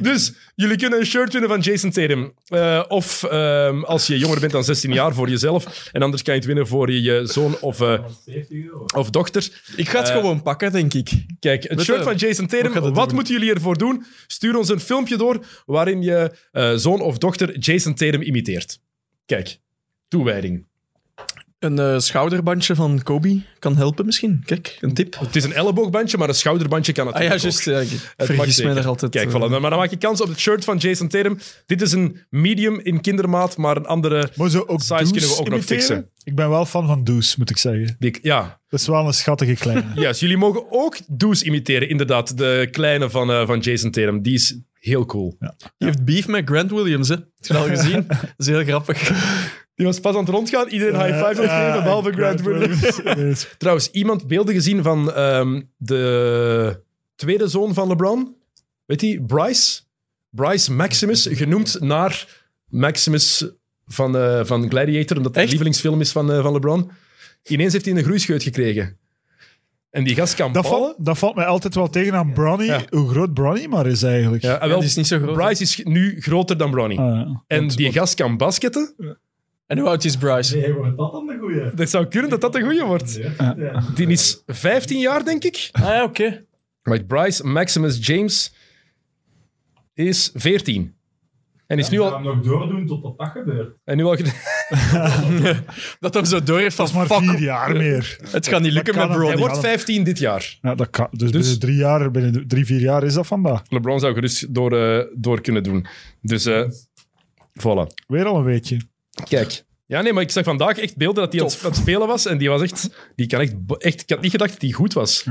Dus jullie kunnen een shirt winnen van Jason Tatum. Eh, of ehm, als je jonger bent dan 16 jaar voor jezelf. En anders kan je het winnen voor je, je zoon of, eh, 70 euro. of dochter. Ik ga het Eh, gewoon pakken, denk ik. Kijk, het shirt van Jason Tatum. Wat doen? moeten jullie ervoor doen? Stuur ons een filmpje door waarin je eh, zoon of dochter Jason Tatum imiteert. Kijk, toewijding. Een eh, schouderbandje van Kobe kan helpen misschien. Kijk, een tip. Het is een elleboogbandje, maar een schouderbandje kan Ah natuurlijk ja, ook. juist. Ja, ik Het mag vergis zeker. mij daar altijd. Kijk, eh, voilà. Maar dan maak je kans op het shirt van Jason Tatum. Dit is een medium in kindermaat, maar een andere... Maar zo ook Size Deuce kunnen we ook nog imiteren? fixen. Ik ben wel fan van Deuce, moet ik zeggen. Die, ja, Dat is wel een schattige kleine. yes, jullie mogen ook Deuce imiteren, inderdaad. De kleine van, eh, van Jason Tatum. Die is heel cool. Die heeft beef met Grant Williams, hè. Heb je dat al gezien? Dat is heel grappig. Die was pas aan het rondgaan. Iedereen high five wil geven, behalve Grant Williams. Williams. Trouwens, iemand beelden gezien van ehm, de tweede zoon van LeBron? Weet je, Bryce? Bryce Maximus, genoemd naar Maximus van, eh, van Gladiator, omdat het de lievelingsfilm is van, eh, van LeBron. Ineens heeft hij een groeischeut gekregen. En die gast kan Dat, dat valt mij altijd wel tegen aan Bronny, Ja. hoe groot Bronny maar is eigenlijk. Ja, wel, die is niet zo groot. Bryce is nu groter dan Bronny. Ah, ja. en Want- die gast kan basketten. En hoe oud is Bryce? Nee, wordt dat dan de goeie? Dat zou kunnen dat dat een goeie wordt. Ja. Die is 15 jaar, denk ik. Ah ja, oké. Right, Bryce Maximus James is 14. En is nu al... hem nog doordoen tot dat gebeurt. En nu al Dat hem zo door heeft van Dat is maar fuck, vier jaar meer. het gaat niet lukken met Bronny. hij wordt Ja, 15 dit jaar. Ja, dat kan. Dus, Dus- binnen drie jaar, binnen drie, vier jaar is dat vandaag. LeBron zou gerust door, eh, door kunnen doen. Dus, eh voilà. Weer al een weekje. Kijk. Ja, nee, maar ik zag vandaag echt beelden dat hij aan het, aan het spelen was. En die was echt... Die kan echt, echt... Ik had niet gedacht dat hij goed was.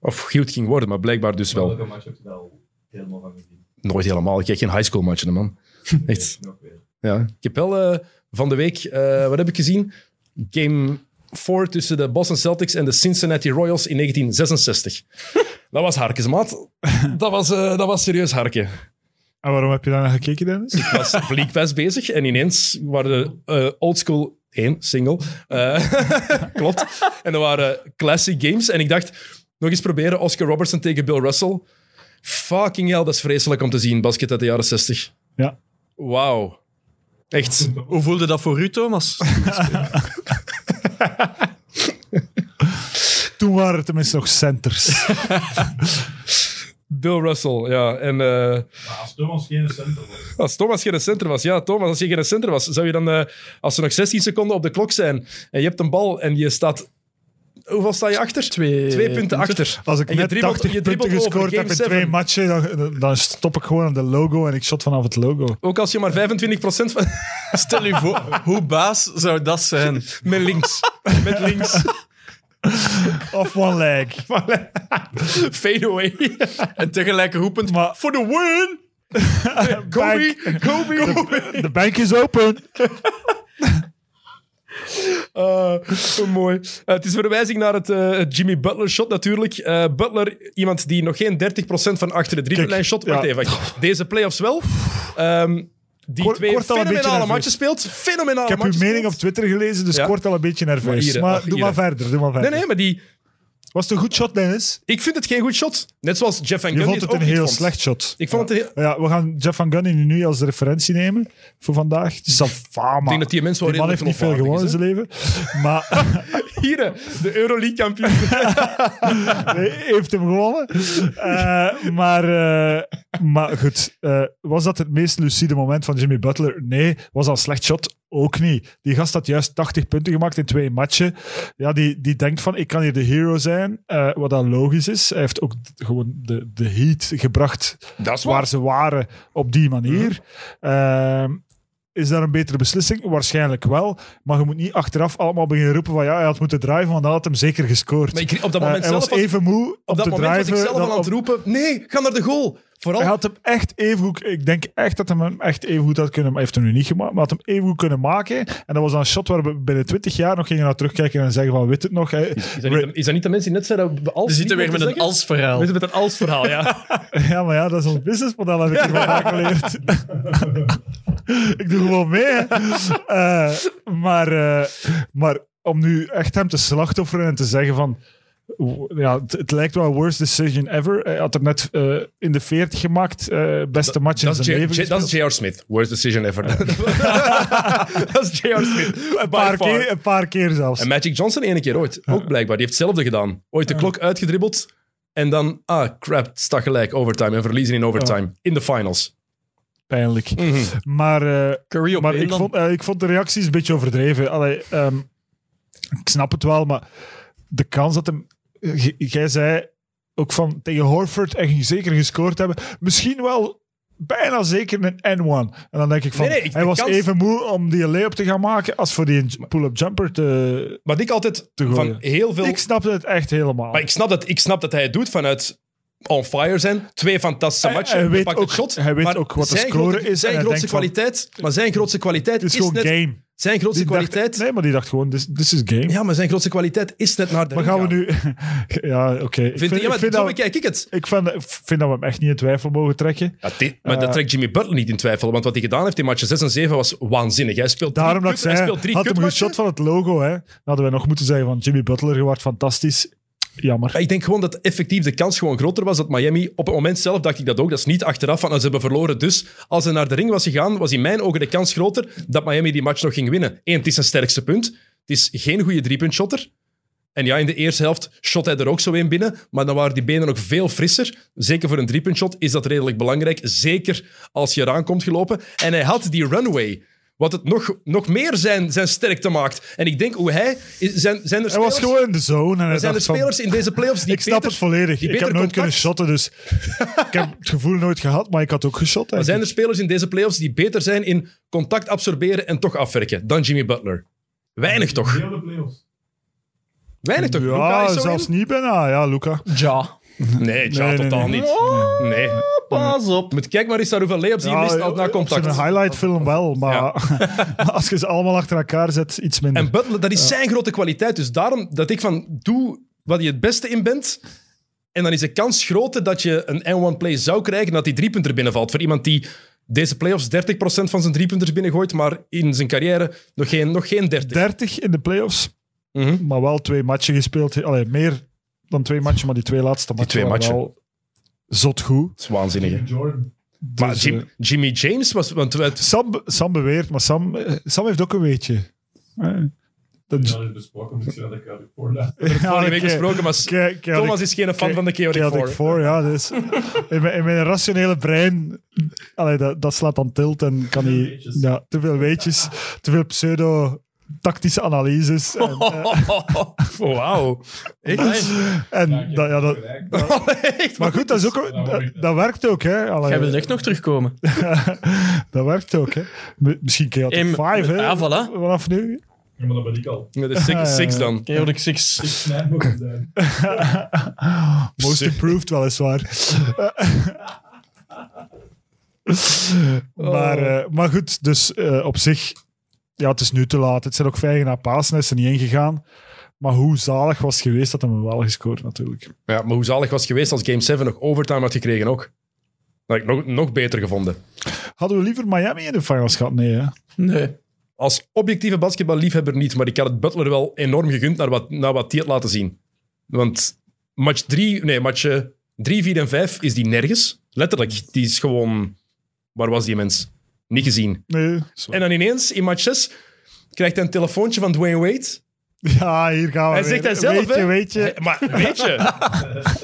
Of goed ging worden, maar blijkbaar dus wel. Welke match heb je daar al helemaal van gezien? Nooit helemaal. Ik kijk geen high school matchen, man. Echt. Nog weer. Ja. Ik heb wel eh, van de week... eh, wat heb ik gezien? Game 4 tussen de Boston Celtics en de Cincinnati Royals in 1966. dat was harkesmaat. Dat was, eh, dat was serieus harken. En waarom heb je daar naar gekeken, Dennis? Ik was Pass bezig en ineens waren de uh, oldschool één, single. eh, klopt. En er waren classic games. En ik dacht, nog eens proberen Oscar Robertson tegen Bill Russell. Fucking hell, dat is vreselijk om te zien, basket uit de jaren 60. Ja. Wauw. Echt. Hoe voelde dat voor u, Thomas? Toen waren er tenminste nog centers. Bill Russell, ja. En eh, Maar als Thomas geen center was. als Thomas geen center was, ja, Thomas, als je geen center was, zou je dan, eh, als er nog 16 seconden op de klok zijn en je hebt een bal en je staat... Hoeveel sta je achter? Twee, Twee punten achter. Als ik En je net dribbelt- 80 je punten gescoord heb in twee matchen, dan, dan stop ik gewoon aan de logo en ik shot vanaf het logo. Ook als je maar 25% van... Stel u voor, hoe baas zou dat zijn? Met links. Met links. Of one leg. Fade away. En tegelijk roepend, Maar- for the win! Kobe, Kobe. De bank is open. Ah, zo mooi. Eh, het is verwijzing naar het, eh, Jimmy Butler shot natuurlijk. Eh, Butler, iemand die nog geen 30% van achter de driepuntlijn shot. Wacht ja. even. Deze playoffs wel. Ehm, die Kort- twee kort al een beetje fenomenale nerveus. matchen speelt. Fenomenale Ik heb uw mening op speelt. Twitter gelezen, dus Ja. kort al een beetje Maar nerveus. hier, Maar ach, doe hier. maar verder, doe maar verder. Nee, nee, maar die... Was het een goed shot, Dennis? Ik vind het geen goed shot. Net zoals Jeff Van Je Gundy vond het ook een heel vond. slecht shot. Ik vond het heel... Ja, we gaan Jeff Van Gundy nu als referentie nemen voor vandaag. Het is al fama. Ik denk dat die mens wel die man heeft niet veel gewonnen in zijn leven. Maar Hier, de Euroleague kampioen. hij heeft hem gewonnen. Eh, maar, eh, maar goed, eh, was dat het meest lucide moment van Jimmy Butler? Nee. Was dat een slecht shot? Ook niet. Die gast had juist 80 punten gemaakt in twee matchen. Ja, die, die denkt van, ik kan hier de hero zijn. eh, wat dan logisch is. Hij heeft ook gewoon de, de heat gebracht Dat is waar ze waren op die manier. Ehm, is dat een betere beslissing? Waarschijnlijk wel. Maar je moet niet achteraf allemaal beginnen roepen van ja, hij had moeten driven, want dan had hem zeker gescoord. Maar ik, op dat Eh, moment hij zelf was even moe op dat te moment was driven. ik zelf dan aan het roepen, nee, ga naar de goal. Vooral, hij had hem echt even goed... Ik denk echt dat hij hem echt even goed had kunnen... Hij heeft hem nu niet gemaakt, maar had hem even goed kunnen maken. En dat was dan een shot waar we binnen 20 jaar nog gingen naar terugkijken en zeggen van, weet het nog? Hè? is, dat niet, de- is dat niet de mensen die net zeiden dat we als We zitten weer met een als-verhaal. We zitten met een als-verhaal, ja. Ja, maar ja, dat is ons businessmodel, heb ik vandaag geleerd. ik doe gewoon mee. Eh, maar, eh, maar om nu echt hem te slachtofferen en te zeggen van... Ja, het, het lijkt wel worst decision ever. Hij had er net eh, in de 40 gemaakt. eh, beste match in zijn J- leven. Dat is J.R. Smith. Worst decision ever. dat is J.R. Smith. een, paar keer, een paar keer zelfs. En Magic Johnson ene keer ooit. Ook blijkbaar. Die heeft hetzelfde gedaan. Ooit de klok uitgedribbeld. En dan, ah, crap, staat gelijk. Overtime. En verliezen in overtime. In de finals. Pijnlijk. Mhm. Maar, eh, maar één ik, vond, ik vond de reacties een beetje overdreven. Allee, ehm, ik snap het wel, maar de kans dat hem... J- Jij zei ook van tegen Horford en zeker gescoord hebben. Misschien wel bijna zeker een N1. En dan denk ik van, Nee, nee, ik- hij was kans- even moe om die layup te gaan maken als voor die pull-up jumper te... Wat ik altijd van heel veel... Ik snapte het echt helemaal. Maar ik snap, dat, ik snap dat hij het doet vanuit on fire zijn. Twee fantastische Hij- matchen. hij weet pakt ook- het shot. hij weet maar ook wat de zijn score grote- is Zijn hij grootste van- kwaliteit, maar zijn grootste kwaliteit het is is, gewoon net... game. Zijn grootste dacht- kwaliteit... nee, maar die dacht gewoon, this, this is game. Ja, maar zijn grootste kwaliteit is net naar de maar gaan we nu... ja, oké. Ik Vind, vind, ja, maar ik vind zo dat, bekijk ik het. ik vind, ik vind dat we hem echt niet in twijfel mogen trekken. Ja, dit- maar dat Eh, trekt Jimmy Butler niet in twijfel. Want wat hij gedaan heeft in matchen 6 en 7 was waanzinnig. Hij speelt drie dat ik hij speelt drie had hem kutmatchen. geschot van het logo. Hè. Dan hadden wij nog moeten zeggen van Jimmy Butler, je wordt fantastisch. Ik denk gewoon dat effectief de kans gewoon groter was dat Miami... Op het moment zelf dacht ik dat ook. Dat is niet achteraf van, ze hebben verloren. Dus als hij naar de ring was gegaan, was in mijn ogen de kans groter dat Miami die match nog ging winnen. Eén, het is zijn sterkste punt. Het is geen goede driepuntshotter. En ja, in de eerste helft shot hij er ook zo een binnen. Maar dan waren die benen nog veel frisser. Zeker voor een driepuntshot is dat redelijk belangrijk. Zeker als je eraan komt gelopen. En hij had die runway. Wat het nog, nog meer zijn, zijn sterkte maakt. En ik denk hoe hij... is- Zijn, zijn er Hij was gewoon in de zone. En hij zijn er dacht van, spelers in deze playoffs die ik snap beter- het volledig. Ik heb nooit kunnen shotten, dus ik heb het gevoel nooit gehad, maar ik had ook geschot. Maar zijn er spelers in deze playoffs die beter zijn in contact absorberen en toch afwerken dan Jimmy Butler? Weinig toch? Weinig toch? Ja, is zo zelfs in? niet bijna. Ja, Luca. Ja. Nee, ja, Nee, nee, totaal niet. Nee. Pas op. Moet kijk maar eens naar hoeveel layups hij Ja, na contact. zijn highlight film wel, maar als je ze allemaal achter elkaar zet, iets minder. En Butler, dat is zijn grote kwaliteit. Dus daarom dat ik van, doe wat je het beste in bent. En dan is de kans groter dat je een N1 play zou krijgen dat die driepunter binnenvalt. Voor iemand die deze playoffs 30% van zijn driepunters binnengooit, maar in zijn carrière nog geen, nog geen 30. 30 in de playoffs, Mhm. maar wel twee matchen gespeeld. Allee, meer dan twee matchen, maar die twee laatste matchen twee waren matchen. wel zot goed. Dat is waanzinnig. hè. Maar Dus, Jim- eh, Jimmy James was... Want het, Sam, Sam beweert, maar Sam, eh, Sam heeft ook een weetje. Eh, Dat, Dat is besproken, moet ik dat ik uit de voorlaat. vorige week oké. besproken, maar Kijk, kijk, Thomas is geen fan van de Chaotic Four. Four, ja. Dus in, mijn, in mijn rationele brein, allee, dat, dat slaat dan tilt en kan Te veel niet... weetjes. Ja, te veel weetjes, te veel pseudo-tactische analyses. En, eh, Oh, wauw. Echt? en Ja, ik dat, ja, dat, maar goed, dat, is ook, dat, dat werkt ook, hè. Allee, Jij wil echt nog terugkomen. dat werkt ook, hè. Misschien Chaotic Em, 5, hè. ja, voilà. Vanaf nu. Ja, maar dat ben ik al. Ja, de six, six dan. Chaotic Six. Ik snap mogen zijn. Most improved, weliswaar. maar, eh, maar goed, dus eh, op zich, ja, het is nu te laat. Het zijn ook vijf na Pasen, is er niet ingegaan. Maar hoe zalig was het geweest dat hij hem wel gescoord, natuurlijk. Ja, maar hoe zalig was het geweest als Game 7 nog overtime had gekregen ook? Dat had ik nog, nog beter gevonden. Hadden we liever Miami in de finals gehad? Nee, hè? Nee. Als objectieve basketballiefhebber niet, maar ik had het Butler wel enorm gegund naar wat, naar wat hij had laten zien. Want match 3, nee, match 3, 4 en 5 is die nergens. Letterlijk, die is gewoon... Waar was die mens? Niet gezien. Nee. En dan ineens, in match 6, krijgt hij een telefoontje van Dwayne Wade. Ja, hier gaan we Hij weer. zegt hij zelf, weet je, hè? weet je. Hey, maar weet je,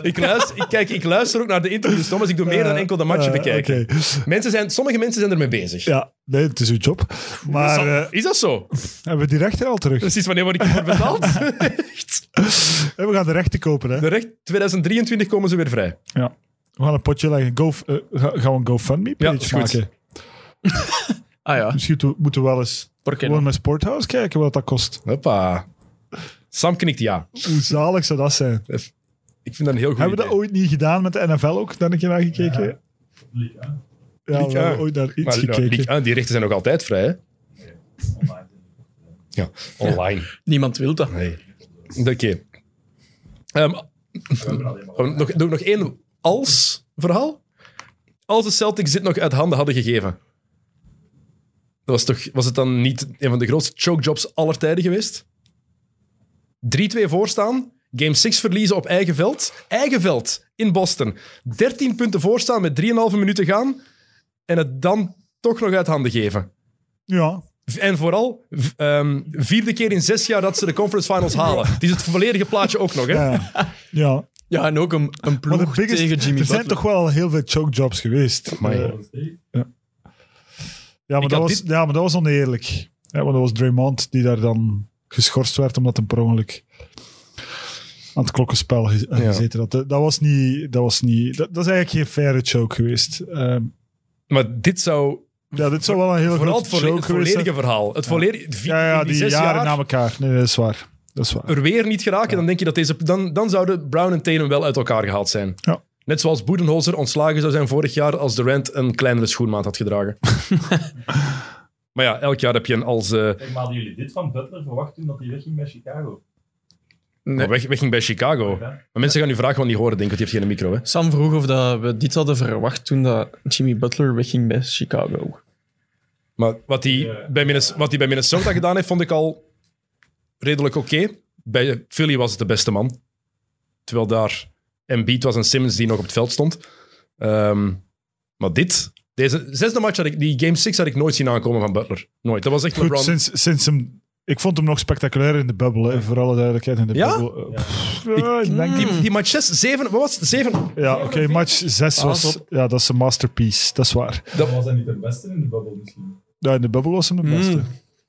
ik, luister, ik, kijk, ik luister ook naar de interviews, Thomas. Ik doe meer dan enkel de matchen Eh, bekijken. oké. Mensen zijn, sommige mensen zijn ermee bezig. Ja, nee, het is uw job. Maar Is dat- eh, is dat zo? hebben we die rechten al terug? Precies wanneer word ik ervoor betaald? Echt. En we gaan de rechten kopen, hè? De recht, 2023 komen ze weer vrij. Ja. We gaan een potje leggen. Go, eh, ga- gaan we een GoFundMe-page Ja, is goed. Ah ja. Misschien moeten we wel eens qué gewoon met Sporthouse kijken wat dat kost. Hoppa. Sam knikt ja. Hoe zalig zou dat zijn? Ik vind dat een heel goed Hebben we dat ooit niet gedaan met de NFL ook? Daar een keer naar gekeken? Ja, we hebben ooit naar iets Maar, ja, gekeken. die, die rechten zijn nog altijd vrij, hè? Online. Ja, online. Niemand wil dat. Nee. Oké. Ehm, alleen maar Gaan we nog, doe ik nog één als-verhaal? Als de Celtics dit nog uit handen hadden gegeven, was, toch, was het dan niet een van de grootste chokejobs aller tijden geweest? 3-2 voorstaan, Game 6 verliezen op eigen veld. Eigen veld in Boston. 13 punten voorstaan met 3,5 minuten gaan. En het dan toch nog uit handen geven. Ja, En vooral, ehm, vierde keer in zes jaar dat ze de conference finals halen. Het is het volledige plaatje ook nog, hè? ja. ja. Ja, en ook een, een ploeg biggest- tegen Jimmy er zijn Butler. toch wel heel veel choke jobs geweest. Maar ja. Ja, maar dat was, dit- ja, maar dat was oneerlijk. Ja, want dat was Draymond die daar dan geschorst werd omdat hij per ongeluk aan het klokkenspel ge- Ja. gezeten had. Dat, dat was niet... Dat, was niet dat, dat is eigenlijk geen faire choke geweest. Ehm, Maar dit zou ja, dit zou wel een heel vooral het, grote volle- choke het geweest zijn. volledige verhaal. Het volledige, vier- Ja, ja, die, die zes jaren jaar na elkaar. Nee, dat is waar. Dat is waar. er weer niet geraken, dan denk je dat deze... Dan, dan zouden Brown en Tatum wel uit elkaar gehaald zijn. Ja. Net zoals Boedenholzer ontslagen zou zijn vorig jaar als Durant een kleinere schoenmaat had gedragen. maar ja, elk jaar heb je een als... eh, Zeg, maar hadden jullie dit van Butler verwacht toen dat hij wegging bij Chicago? Nee. weg, wegging bij Chicago. Ja. Maar mensen gaan nu vragen, want die horen, denk ik, want die heeft geen micro. Hè? Sam vroeg of dat we dit hadden verwacht toen dat Jimmy Butler wegging bij Chicago. Maar wat hij, Ja. bij, Minnes- wat hij bij Minnesota gedaan heeft, vond ik al redelijk oké. Bij Philly was het de beste man. Terwijl daar Embiid was en Simmons die nog op het veld stond. Ehm, maar dit, deze zesde match, had ik, die game 6 had ik nooit zien aankomen van Butler. Nooit. Dat was echt Goed, LeBron. sinds, sinds hem... Ik vond hem nog spectaculair in de bubbel, hè, voor alle duidelijkheid. In de Ja? bubbel. Eh, Ja. ja, ik denk Die, die match 6, 7, wat was het? 7? Ja, oké, match 6 Ah, was... top. Ja, dat is een masterpiece, dat is waar. Dat was hij niet de beste in de bubbel misschien. Ja, in de bubbel was hem de beste. Mm.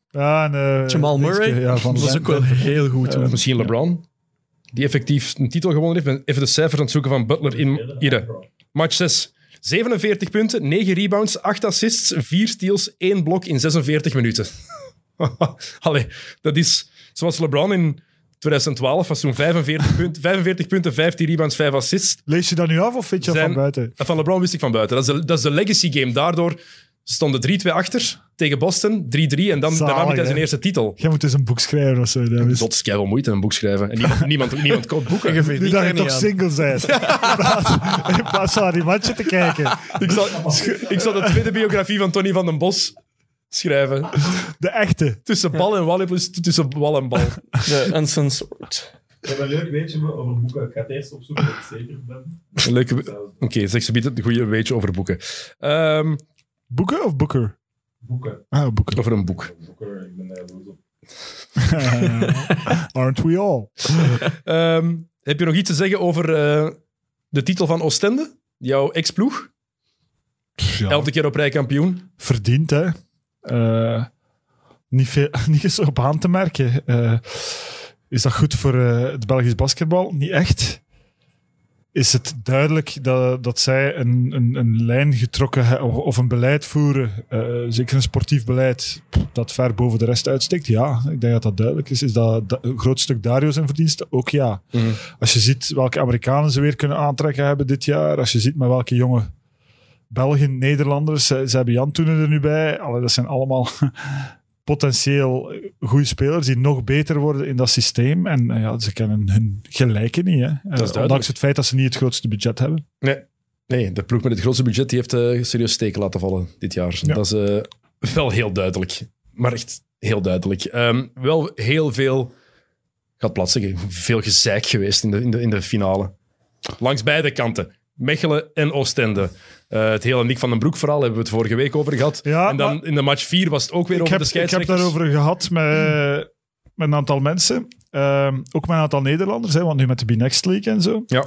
Ja, en, eh, Jamal Murray Ja, van dat was ook wel heel goed. Of misschien LeBron, die effectief een titel gewonnen heeft. Ben even de cijfers aan het zoeken van Butler in hier. Match 6. 47 punten, 9 rebounds, 8 assists, 4 steals, 1 blok in 46 minuten. Allee, dat is zoals LeBron in 2012 was toen 45 punten, 45 punten 15 rebounds, 5 assists. Lees je dat nu af of vind je dat van buiten? Van LeBron wist ik van buiten. Dat is de, dat is de legacy game. Daardoor stonden 3-2 achter tegen Boston, 3-3 en dan daarna met hij zijn eerste titel. Jij moet eens een boek schrijven of zo. Dat is wel moeite, een boek schrijven. En niemand, niemand, niemand koopt boeken. Je Nu verdient dat je daar toch aan. single bent. In plaats, van naar die matchen te kijken. Ik zal, ik zal de tweede biografie van Tony van den Bos schrijven. De echte. Tussen bal en wal plus tussen bal en bal. De Uncensored. Ik heb een leuk weetje over boeken. Ik ga het eerst opzoeken dat ik zeker ben. Oké, zeg ze biedt het een goede weetje over boeken. Ehm, Boeken of boeker? Boeken. Ah, boeken. over een boek. Ik ben daar jaloers op. Aren't we all? Ehm, heb je nog iets te zeggen over eh, de titel van Oostende? Jouw ex-ploeg? Ja, Elfde keer op rij kampioen. verdiend, hè. Eh, niet, veel, niet eens op aan te merken. Eh, is dat goed voor eh, het Belgisch basketbal? Niet echt. Is het duidelijk dat, dat zij een, een, een lijn getrokken of, een beleid voeren, eh, zeker een sportief beleid, dat ver boven de rest uitsteekt? Ja, ik denk dat dat duidelijk is. Is dat da- een groot stuk Dario zijn verdiensten? Ook ja. Als je ziet welke Amerikanen ze weer kunnen aantrekken hebben dit jaar, als je ziet met welke jonge Belgen, Nederlanders, ze, ze hebben Jan Toenen er nu bij. Allee, dat zijn allemaal potentieel goede spelers die nog beter worden in dat systeem. En ja, ze kennen hun gelijken niet. Hè. Eh, ondanks het feit dat ze niet het grootste budget hebben. Nee. nee, de ploeg met het grootste budget die heeft eh, serieus steken laten vallen dit jaar. Ja. Dat is eh, wel heel duidelijk. Maar echt heel duidelijk. Ehm, wel heel veel, ik ga het plat zeggen, veel gezeik geweest in de, in de, in de finale. Langs beide kanten. Mechelen en Oostende. Eh, het hele Nick van den Broek verhaal hebben we het vorige week over gehad. Ja, en dan maar- in de match 4 was het ook weer over heb, de ik heb scheidsrechters. daarover gehad met, met een aantal mensen. Ehm, ook met een aantal Nederlanders, hè, want nu met de B-Next League en zo. Ja.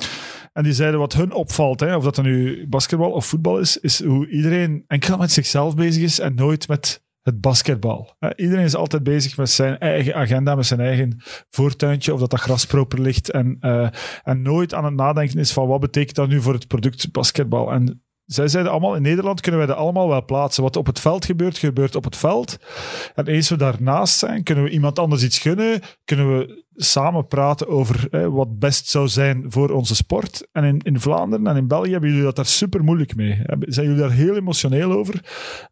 En die zeiden wat hun opvalt, hè, of dat dan nu basketbal of voetbal is, is hoe iedereen enkel met zichzelf bezig is en nooit met het basketbal. Iedereen is altijd bezig met zijn eigen agenda, met zijn eigen voortuintje, of dat dat gras proper ligt. En, eh, en nooit aan het nadenken is van wat betekent dat nu voor het product basketbal. En zij zeiden allemaal, in Nederland kunnen wij dat allemaal wel plaatsen. Wat op het veld gebeurt, gebeurt op het veld. En eens we daarnaast zijn, kunnen we iemand anders iets gunnen, kunnen we samen praten over hè, wat best zou zijn voor onze sport. En in, in Vlaanderen en in België hebben jullie dat daar super moeilijk mee. Zijn jullie daar heel emotioneel over?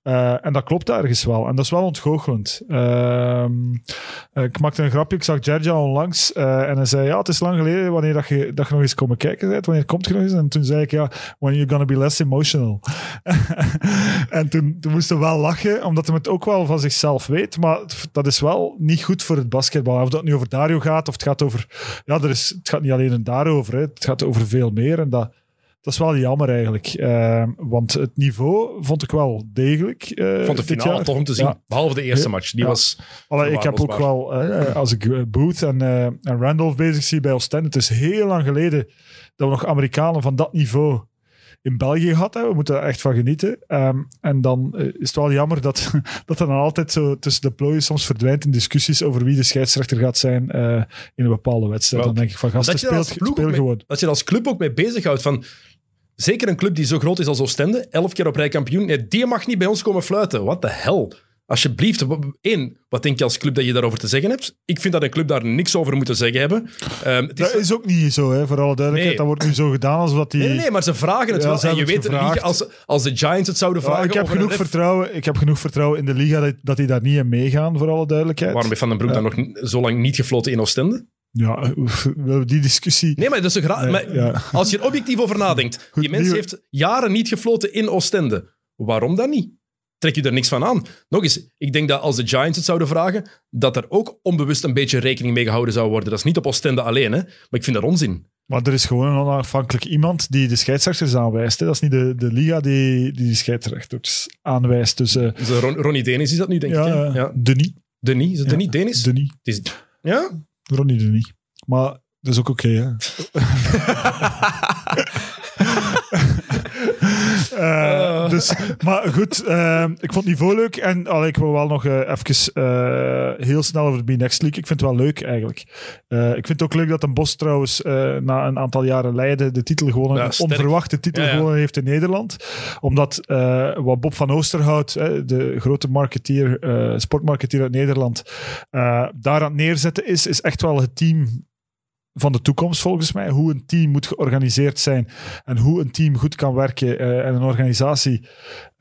Eh, en dat klopt ergens wel. En dat is wel ontgoochelend. Ehm, eh, ik maakte een grapje, ik zag Gerja onlangs eh, en hij zei, ja, het is lang geleden wanneer dat je, dat je nog eens komen kijken bent. Wanneer komt je nog eens? En toen zei ik, ja, when you're gonna be less emotional. en toen, toen moest hij wel lachen, omdat hij het ook wel van zichzelf weet. Maar dat is wel niet goed voor het basketbal. Of dat nu over Dario gaat gaat. Of het gaat over... Ja, er is, het gaat niet alleen daarover. Hè. Het gaat over veel meer. En dat, dat is wel jammer eigenlijk. Eh, want het niveau vond ik wel degelijk. eh, Ik vond de finale jaar. tof om te zien. Ja. Behalve de eerste match. Die Ja. was... Allee, ik heb ook wel, eh, als ik eh, Booth en, eh, en Randolph bezig zie bij Oostende, het is heel lang geleden dat we nog Amerikanen van dat niveau in België gehad. We moeten er echt van genieten. Ehm, en dan eh, is het wel jammer dat, dat er dan altijd zo tussen de plooien soms verdwijnt in discussies over wie de scheidsrechter gaat zijn eh, in een bepaalde wedstrijd. Dan denk ik van gasten, daar als speelt, speel mee- gewoon. Dat je er als club ook mee bezighoudt van... Zeker een club die zo groot is als Oostende, elf keer op rij kampioen, nee, die mag niet bij ons komen fluiten. What the hell? Alsjeblieft, één, wat denk je als club dat je daarover te zeggen hebt? Ik vind dat een club daar niks over moet te zeggen hebben. Ehm, het is, Dat is ook niet zo, hè, voor alle duidelijkheid. Nee. Dat wordt nu zo gedaan alsof dat die... nee, nee, nee, maar ze vragen het Ja, wel. En je weet, gevraagd. als, als de Giants het zouden Ja, vragen... ik, heb genoeg ref- vertrouwen, ik heb genoeg vertrouwen in de liga dat, dat die daar niet in meegaan, voor alle duidelijkheid. Waarom heeft Van den Broek Ja. dan nog zo lang niet gefloten in Oostende? Ja, die discussie... Nee, maar, dat is Nee, maar ja. als je er objectief over nadenkt, Goed, die mens heeft jaren niet gefloten in Oostende. Waarom dan niet? Trek je er niks van aan? Nog eens, ik denk dat als de Giants het zouden vragen, dat er ook onbewust een beetje rekening mee gehouden zou worden. Dat is niet op Oostende alleen, hè? maar ik vind dat onzin. Maar er is gewoon een onafhankelijk iemand die de scheidsrechters aanwijst. Hè. Dat is niet de, de liga die, die de scheidsrechters aanwijst. Dus eh, Dus, eh, Ron- Ronnie Denis is dat nu, denk ja, ik. Hè? ja. Ja. Denis. Denis, is het Ja. Denis? Denis? Denis. Het is, ja? Ronnie Denis. Maar dat is ook oké, hè. Eh, dus, maar goed, eh, ik vond het niveau leuk. En allee, ik wil wel nog eh, even eh, heel snel over de B-Next League. Ik vind het wel leuk, eigenlijk. Ik vind het ook leuk dat een Bos trouwens na een aantal jaren Leiden de titel gewonnen, Ja, een onverwachte titel Ja, ja. gewonnen heeft in Nederland. Omdat wat Bob van Oosterhout, de grote marketeer, sportmarketeer uit Nederland, daar aan het neerzetten is, is echt wel het team van de toekomst volgens mij. Hoe een team moet georganiseerd zijn en hoe een team goed kan werken eh, en een organisatie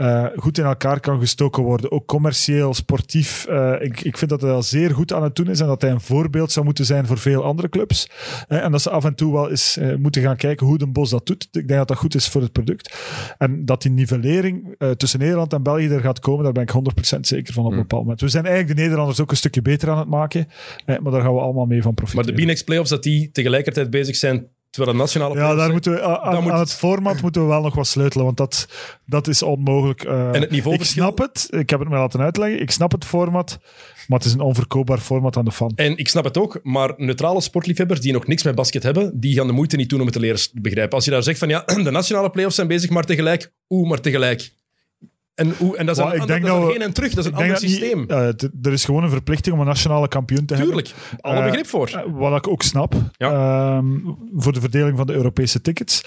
eh, goed in elkaar kan gestoken worden. Ook commercieel, sportief. Eh, ik, ik vind dat hij al zeer goed aan het doen is en dat hij een voorbeeld zou moeten zijn voor veel andere clubs. Eh, en dat ze af en toe wel eens moeten gaan kijken hoe de Bos dat doet. Ik denk dat dat goed is voor het product. En dat die nivellering tussen Nederland en België er gaat komen, daar ben ik 100% zeker van op een Hmm. bepaald moment. We zijn eigenlijk de Nederlanders ook een stukje beter aan het maken, maar daar gaan we allemaal mee van Maar profiteren. de B-Next Playoffs, dat die tegelijkertijd bezig zijn, terwijl de nationale Ja, daar moeten we, aan, moet het- format moeten we wel nog wat sleutelen, want dat, dat is onmogelijk. eh. En het ik niveauverschil... snap het, ik heb het me laten uitleggen, ik snap het format, maar het is een onverkoopbaar format aan de fan. En ik snap het ook, maar neutrale sportliefhebbers die nog niks met basket hebben, die gaan de moeite niet doen om het te leren begrijpen. Als je daar zegt van ja, de nationale playoffs zijn bezig, maar tegelijk, oeh, maar tegelijk. En, oeh, en dat is, een, ik denk dat geen en terug, dat is een ander niet- systeem. eh, het- er is gewoon een verplichting om een nationale kampioen te hebben. Tuurlijk, alle Eh, begrip voor. Eh, Wat ik ook snap, Ja. ehm, voor de verdeling van de Europese tickets,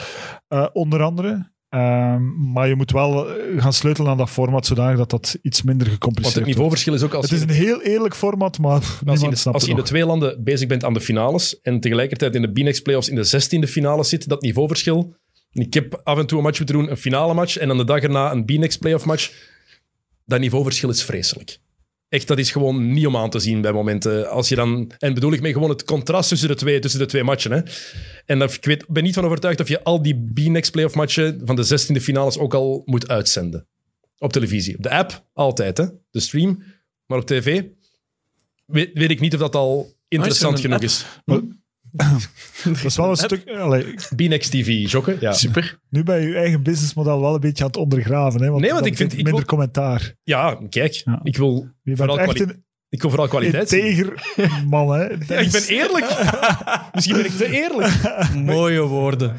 onder andere. Ehm, maar je moet wel gaan sleutelen aan dat format, zodanig dat dat iets minder gecompliceerd het wordt. niveauverschil is ook als Het is een heel eerlijk format, maar als je, niemand in de, snapt als je het in de nog. twee landen bezig bent aan de finales en tegelijkertijd in de B-Next playoffs in de zestiende finale zit, dat niveauverschil. Ik heb af en toe een match moeten doen, een finale match, en dan de dag erna een B-Next playoff match. Dat niveauverschil is vreselijk. Echt, dat is gewoon niet om aan te zien bij momenten. Als je dan, en bedoel ik mee gewoon het contrast tussen de twee, tussen de twee matchen. Hè. En dat, ik weet, ben niet van overtuigd of je al die B-Next playoff matchen van de zestiende finales ook al moet uitzenden. Op televisie. Op de app, altijd. Hè. De stream. Maar op tv weet, weet ik niet of dat al interessant er genoeg is. Dat is wel een stuk... Allee, B-Next TV, Jokke. Ja. Super. nu ben je je eigen businessmodel wel een beetje aan het ondergraven. Hè, want Nee, want ik vind- ik minder wil- commentaar. ja, kijk. Ja. Ik, wil Je vooral bent echt kwali- een ik wil vooral kwaliteit integer man. Hè. Ja, ik ben eerlijk. Misschien ben ik te eerlijk. Mooie woorden.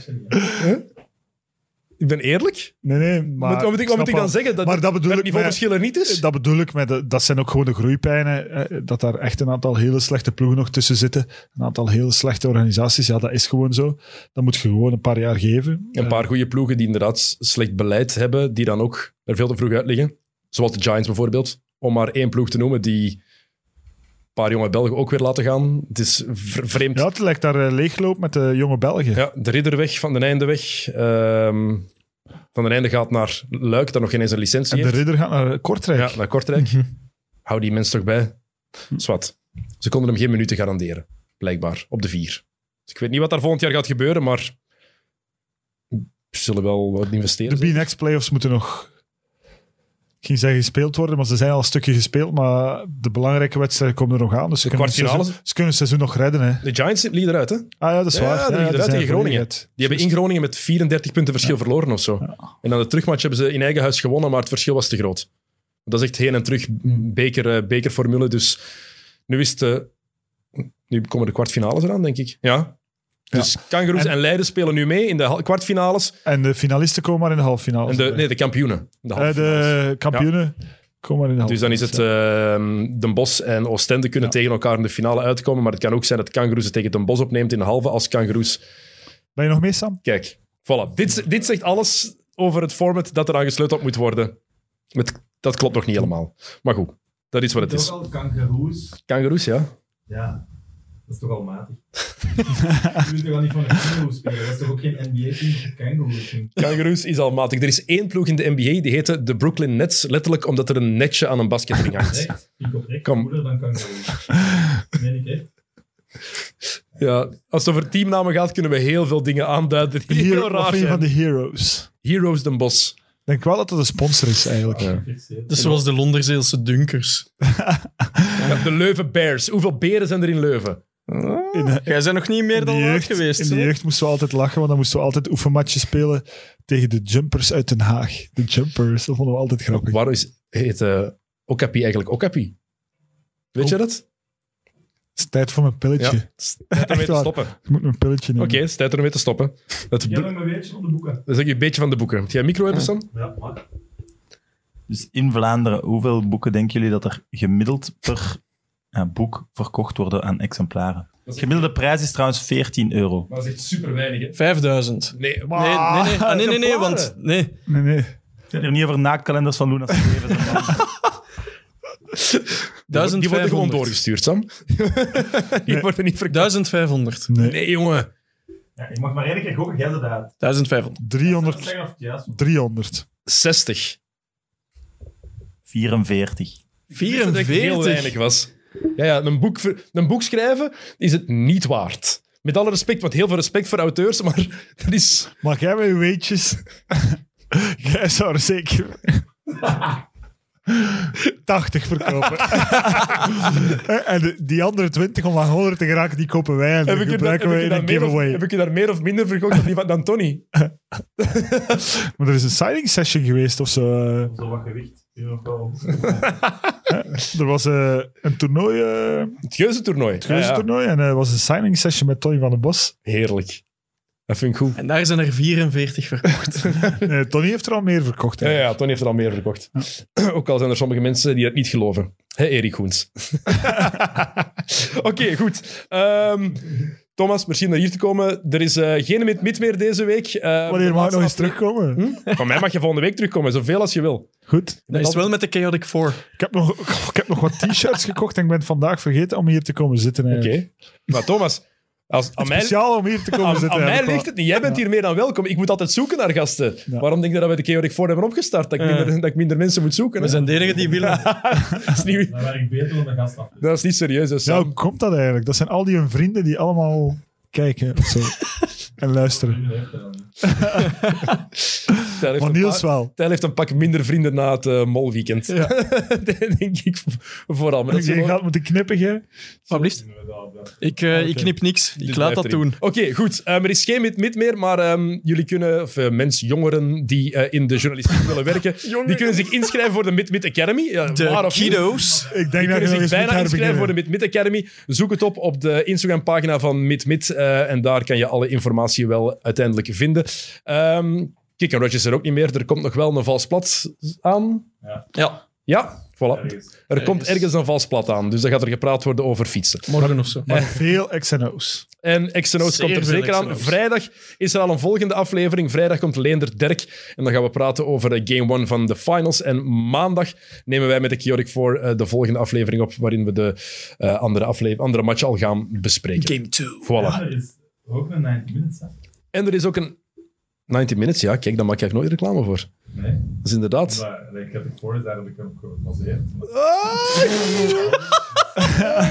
Ik ben eerlijk. Nee, nee, maar... wat, wat moet ik, wat moet ik dan zeggen? Dat, Maar dat bedoel het niveauverschil er niet is? Dat bedoel ik, met de- dat zijn ook gewoon de groeipijnen. eh, Dat daar echt een aantal hele slechte ploegen nog tussen zitten. Een aantal hele slechte organisaties. Ja, dat is gewoon zo. Dat moet je gewoon een paar jaar geven. Een paar goede ploegen die inderdaad slecht beleid hebben, die dan ook er veel te vroeg uit liggen. Zoals de Giants bijvoorbeeld. Om maar één ploeg te noemen die paar jonge Belgen ook weer laten gaan. Het is vreemd. Ja, het lijkt daar eh, leegloop met de jonge Belgen. Ja, de Ridderweg van de Eindeweg. Ehm van den Einde gaat naar Luik, dat nog geen eens een licentie en de heeft. ridder gaat naar Kortrijk. Ja, naar Kortrijk. Hou die mens toch bij. Zwat. Ze konden hem geen minuten garanderen, blijkbaar, op de vier. Dus ik weet niet wat daar volgend jaar gaat gebeuren, maar ze zullen wel wat investeren. De B-Next playoffs moeten nog ging zeggen gespeeld worden, maar ze zijn al een stukje gespeeld. Maar de belangrijke wedstrijden komen er nog aan. Dus ze, De kunnen het, seizoen, ze kunnen het seizoen nog redden. Hè. De Giants liggen eruit, hè? Ah ja, dat is Ja, waar. die liggen daar eruit tegen Groningen. uit. Die hebben in Groningen met 34 punten verschil verloren of zo. En dan de terugmatch hebben ze in eigen huis gewonnen, maar het verschil was te groot. Dat is echt heen en terug beker, eh, bekerformule. Dus nu is het... eh, nu komen de kwartfinales eraan, denk ik. Ja. Dus Kangaroos en, En- Leiden spelen nu mee in de kwartfinales. En de finalisten komen maar in de halve finale. En de, nee, de kampioenen. De halve finales. de kampioenen komen maar in de halve Dus dan is het eh, Den Bosch en Oostende kunnen tegen elkaar in de finale uitkomen. Maar het kan ook zijn dat Kangaroos het tegen Den Bosch opneemt in de halve als Kangaroos. Ben je nog mee, Sam? Kijk, voilà. Dit, dit zegt alles over het format dat eraan gesleuteld moet worden. Het, dat klopt nog niet helemaal. Maar goed, dat is wat het is. Kangaroes. Kangaroos, ja. Ja, dat is toch al matig. Je wilt toch al niet van een kangaroo spelen? Dat is toch ook geen NBA-team of een kangaroo-team? Kangaroos is al matig. Er is één ploeg in de NBA, die heette de Brooklyn Nets. Letterlijk omdat er een netje aan een basketring hangt. Echt? Ik oprecht Kom. moeder dan. Meen ik echt? Ja, als het over teamnamen gaat, kunnen we heel veel dingen aanduiden die Hero, heel wat raar je van de Heroes? Heroes Den Bosch. Ik denk wel dat het een sponsor is, eigenlijk. Ja. Dat is zoals de Londerzeelse Dunkers. Ja, de Leuven Bears. Hoeveel beren zijn er in Leuven? In, de- Jij bent nog niet meer dan jeugd, geweest. in de jeugd moesten we altijd lachen, want dan moesten we altijd oefenmatjes spelen tegen de Jumpers uit Den Haag. De Jumpers, dat vonden we altijd grappig. Waarom is, heet uh, Okapi eigenlijk Okapi? Weet je dat? Het is tijd voor mijn pilletje. Ja. Tijd om mee te stoppen. Ik moet mijn pilletje Oké, nemen. het is tijd om mee te stoppen. Dat, Ik heb nog een beetje van de boeken. dat is ook een beetje van de boeken. Moet jij een micro hebben, Sam? Ja, maar. Dus in Vlaanderen, hoeveel boeken denken jullie dat er gemiddeld per boek verkocht worden aan exemplaren? De gemiddelde prijs is trouwens 14 euro. Maar dat is echt super weinig, hè? 5000. Nee, Nee, nee, nee. Ah, nee, nee, nee, want... Nee. Nee, nee. Ik zit hier niet over naaktkalenders van Luna Stevens. en dan- Die worden gewoon 1500. doorgestuurd, Sam. Die worden niet verkocht. 1500. nee. Nee, jongen. Ja, je mag maar één keer gokken, jij uit. 1500. 300. Zeggen of het juist was. 300. 60. 44. Dat het heel 44. weinig was. Ja, ja een, boek, een boek schrijven is het niet waard. Met alle respect, want heel veel respect voor auteurs, maar dat is... Mag jij mijn weetjes? jij zou er zeker 80 verkopen. en die andere 20 om aan 100 te geraken, die kopen wij en Heb die ik, je, gebruiken wij in een daar meer of, giveaway. heb ik je daar meer of minder verkocht dan, die van, dan Tony? Maar er is een signing session geweest of zo. eh. Zo wat gewicht. Die nog wel. Er was eh, een toernooi, eh Het Geuzentoernooi. het Ja, ja. toernooi en er was een signing session met Tony van den Bos. Heerlijk. Dat vind ik goed. En daar zijn er 44 verkocht. Nee, Tony heeft er al meer verkocht. hè. Ja, ja, Tony heeft er al meer verkocht. Ook al zijn er sommige mensen die het niet geloven. Hé, Erik Goens. Oké, goed. Ehm, Thomas, merci om naar hier te komen. Er is eh, geen mid-mid meer deze week. Eh, Wanneer mag ik nog eens terugkomen? afle- Van mij mag je volgende week terugkomen, zoveel als je wil. Goed. Dat is wel met de Chaotic 4. Ik heb nog, ik heb nog wat t-shirts gekocht en ik ben vandaag vergeten om hier te komen zitten. Oké. Maar Thomas, als, aan mij... Speciaal om hier te komen Aan, zitten. aan mij ligt het niet. Jij bent hier meer dan welkom. Ik moet altijd zoeken naar gasten. Ja. Waarom denk je dat wij de Chaotic 4 hebben opgestart? Dat ik, Ja. minder, dat ik minder mensen moet zoeken. We hè? zijn de enigen die willen. dat, is niet, Dan werk ik beter dan de gast af. dat is niet serieus. hè, Ja, hoe komt dat eigenlijk? Dat zijn al die hun vrienden die allemaal kijken of zo. en luisteren. Tijl Maar Niels wel. Tijl heeft een pak minder vrienden na het eh, molweekend. Dat denk ik vooral. Maar dat is Je gewoon- gaat moeten knippen, jij? Wat blieft? Inderdaad, Ik, eh, ik knip niks. Ik Dit laat blijft dat erin. doen. Oké, goed. Ehm, er is geen mid-mid meer, maar ehm, jullie kunnen, of uh, mensen, jongeren die eh, in de journalistiek willen werken, die kunnen zich inschrijven voor de Mid-Mid Academy. Ja, waar De of niet. kiddo's. Ik Die denk dat je kunnen nog zich eens moet bijna inschrijven voor de herbeginnen. Mid-Mid Academy. Zoek het op op de Instagram-pagina van Mid-Mid. eh, en daar kan je alle informatie wel uiteindelijk vinden. Kick Rush is er ook niet meer. Er komt nog wel een vals plat aan. Ja, Ja, voilà. Ergens. Er komt ergens een vals plat aan. Dus dan gaat er gepraat worden over fietsen. morgen of zo. Maar veel XNO's. En XNO's Zeer komt er zeker aan. Vrijdag is er al een volgende aflevering. Vrijdag komt Leender Derk. En dan gaan we praten over eh, Game 1 van de finals. En maandag nemen wij met de Chaotic 4 eh, de volgende aflevering op. Waarin we de eh, andere, afle- andere match al gaan bespreken. Game 2. Voilà. Ja, er is ook een 90 minutes. Hè? En er is ook een 90 minutes. Ja, kijk, daar maak ik eigenlijk nooit reclame voor. Nee. Dat is inderdaad. Maar ik heb het voor, daar heb ik hem op gebaseerd.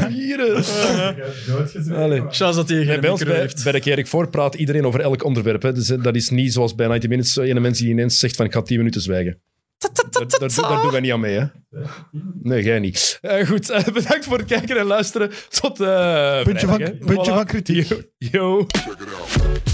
Hier. eh. Ik heb doodgezet. Allee. Chance dat hij geen bij ons bij, heeft. bij de Chaotic 4 praat iedereen over elk onderwerp. Hè. Dus eh, dat is niet zoals bij 90 minutes. Een mensen die ineens zegt van ik ga 10 minuten zwijgen. Daar, daar, doen- daar doen wij niet aan mee, hè? Nee, jij niet. Eh, goed, eh, bedankt voor het kijken en luisteren. Tot eh Puntje van- vrijdag, hè. puntje van kritiek. Yo. yo. Check it out.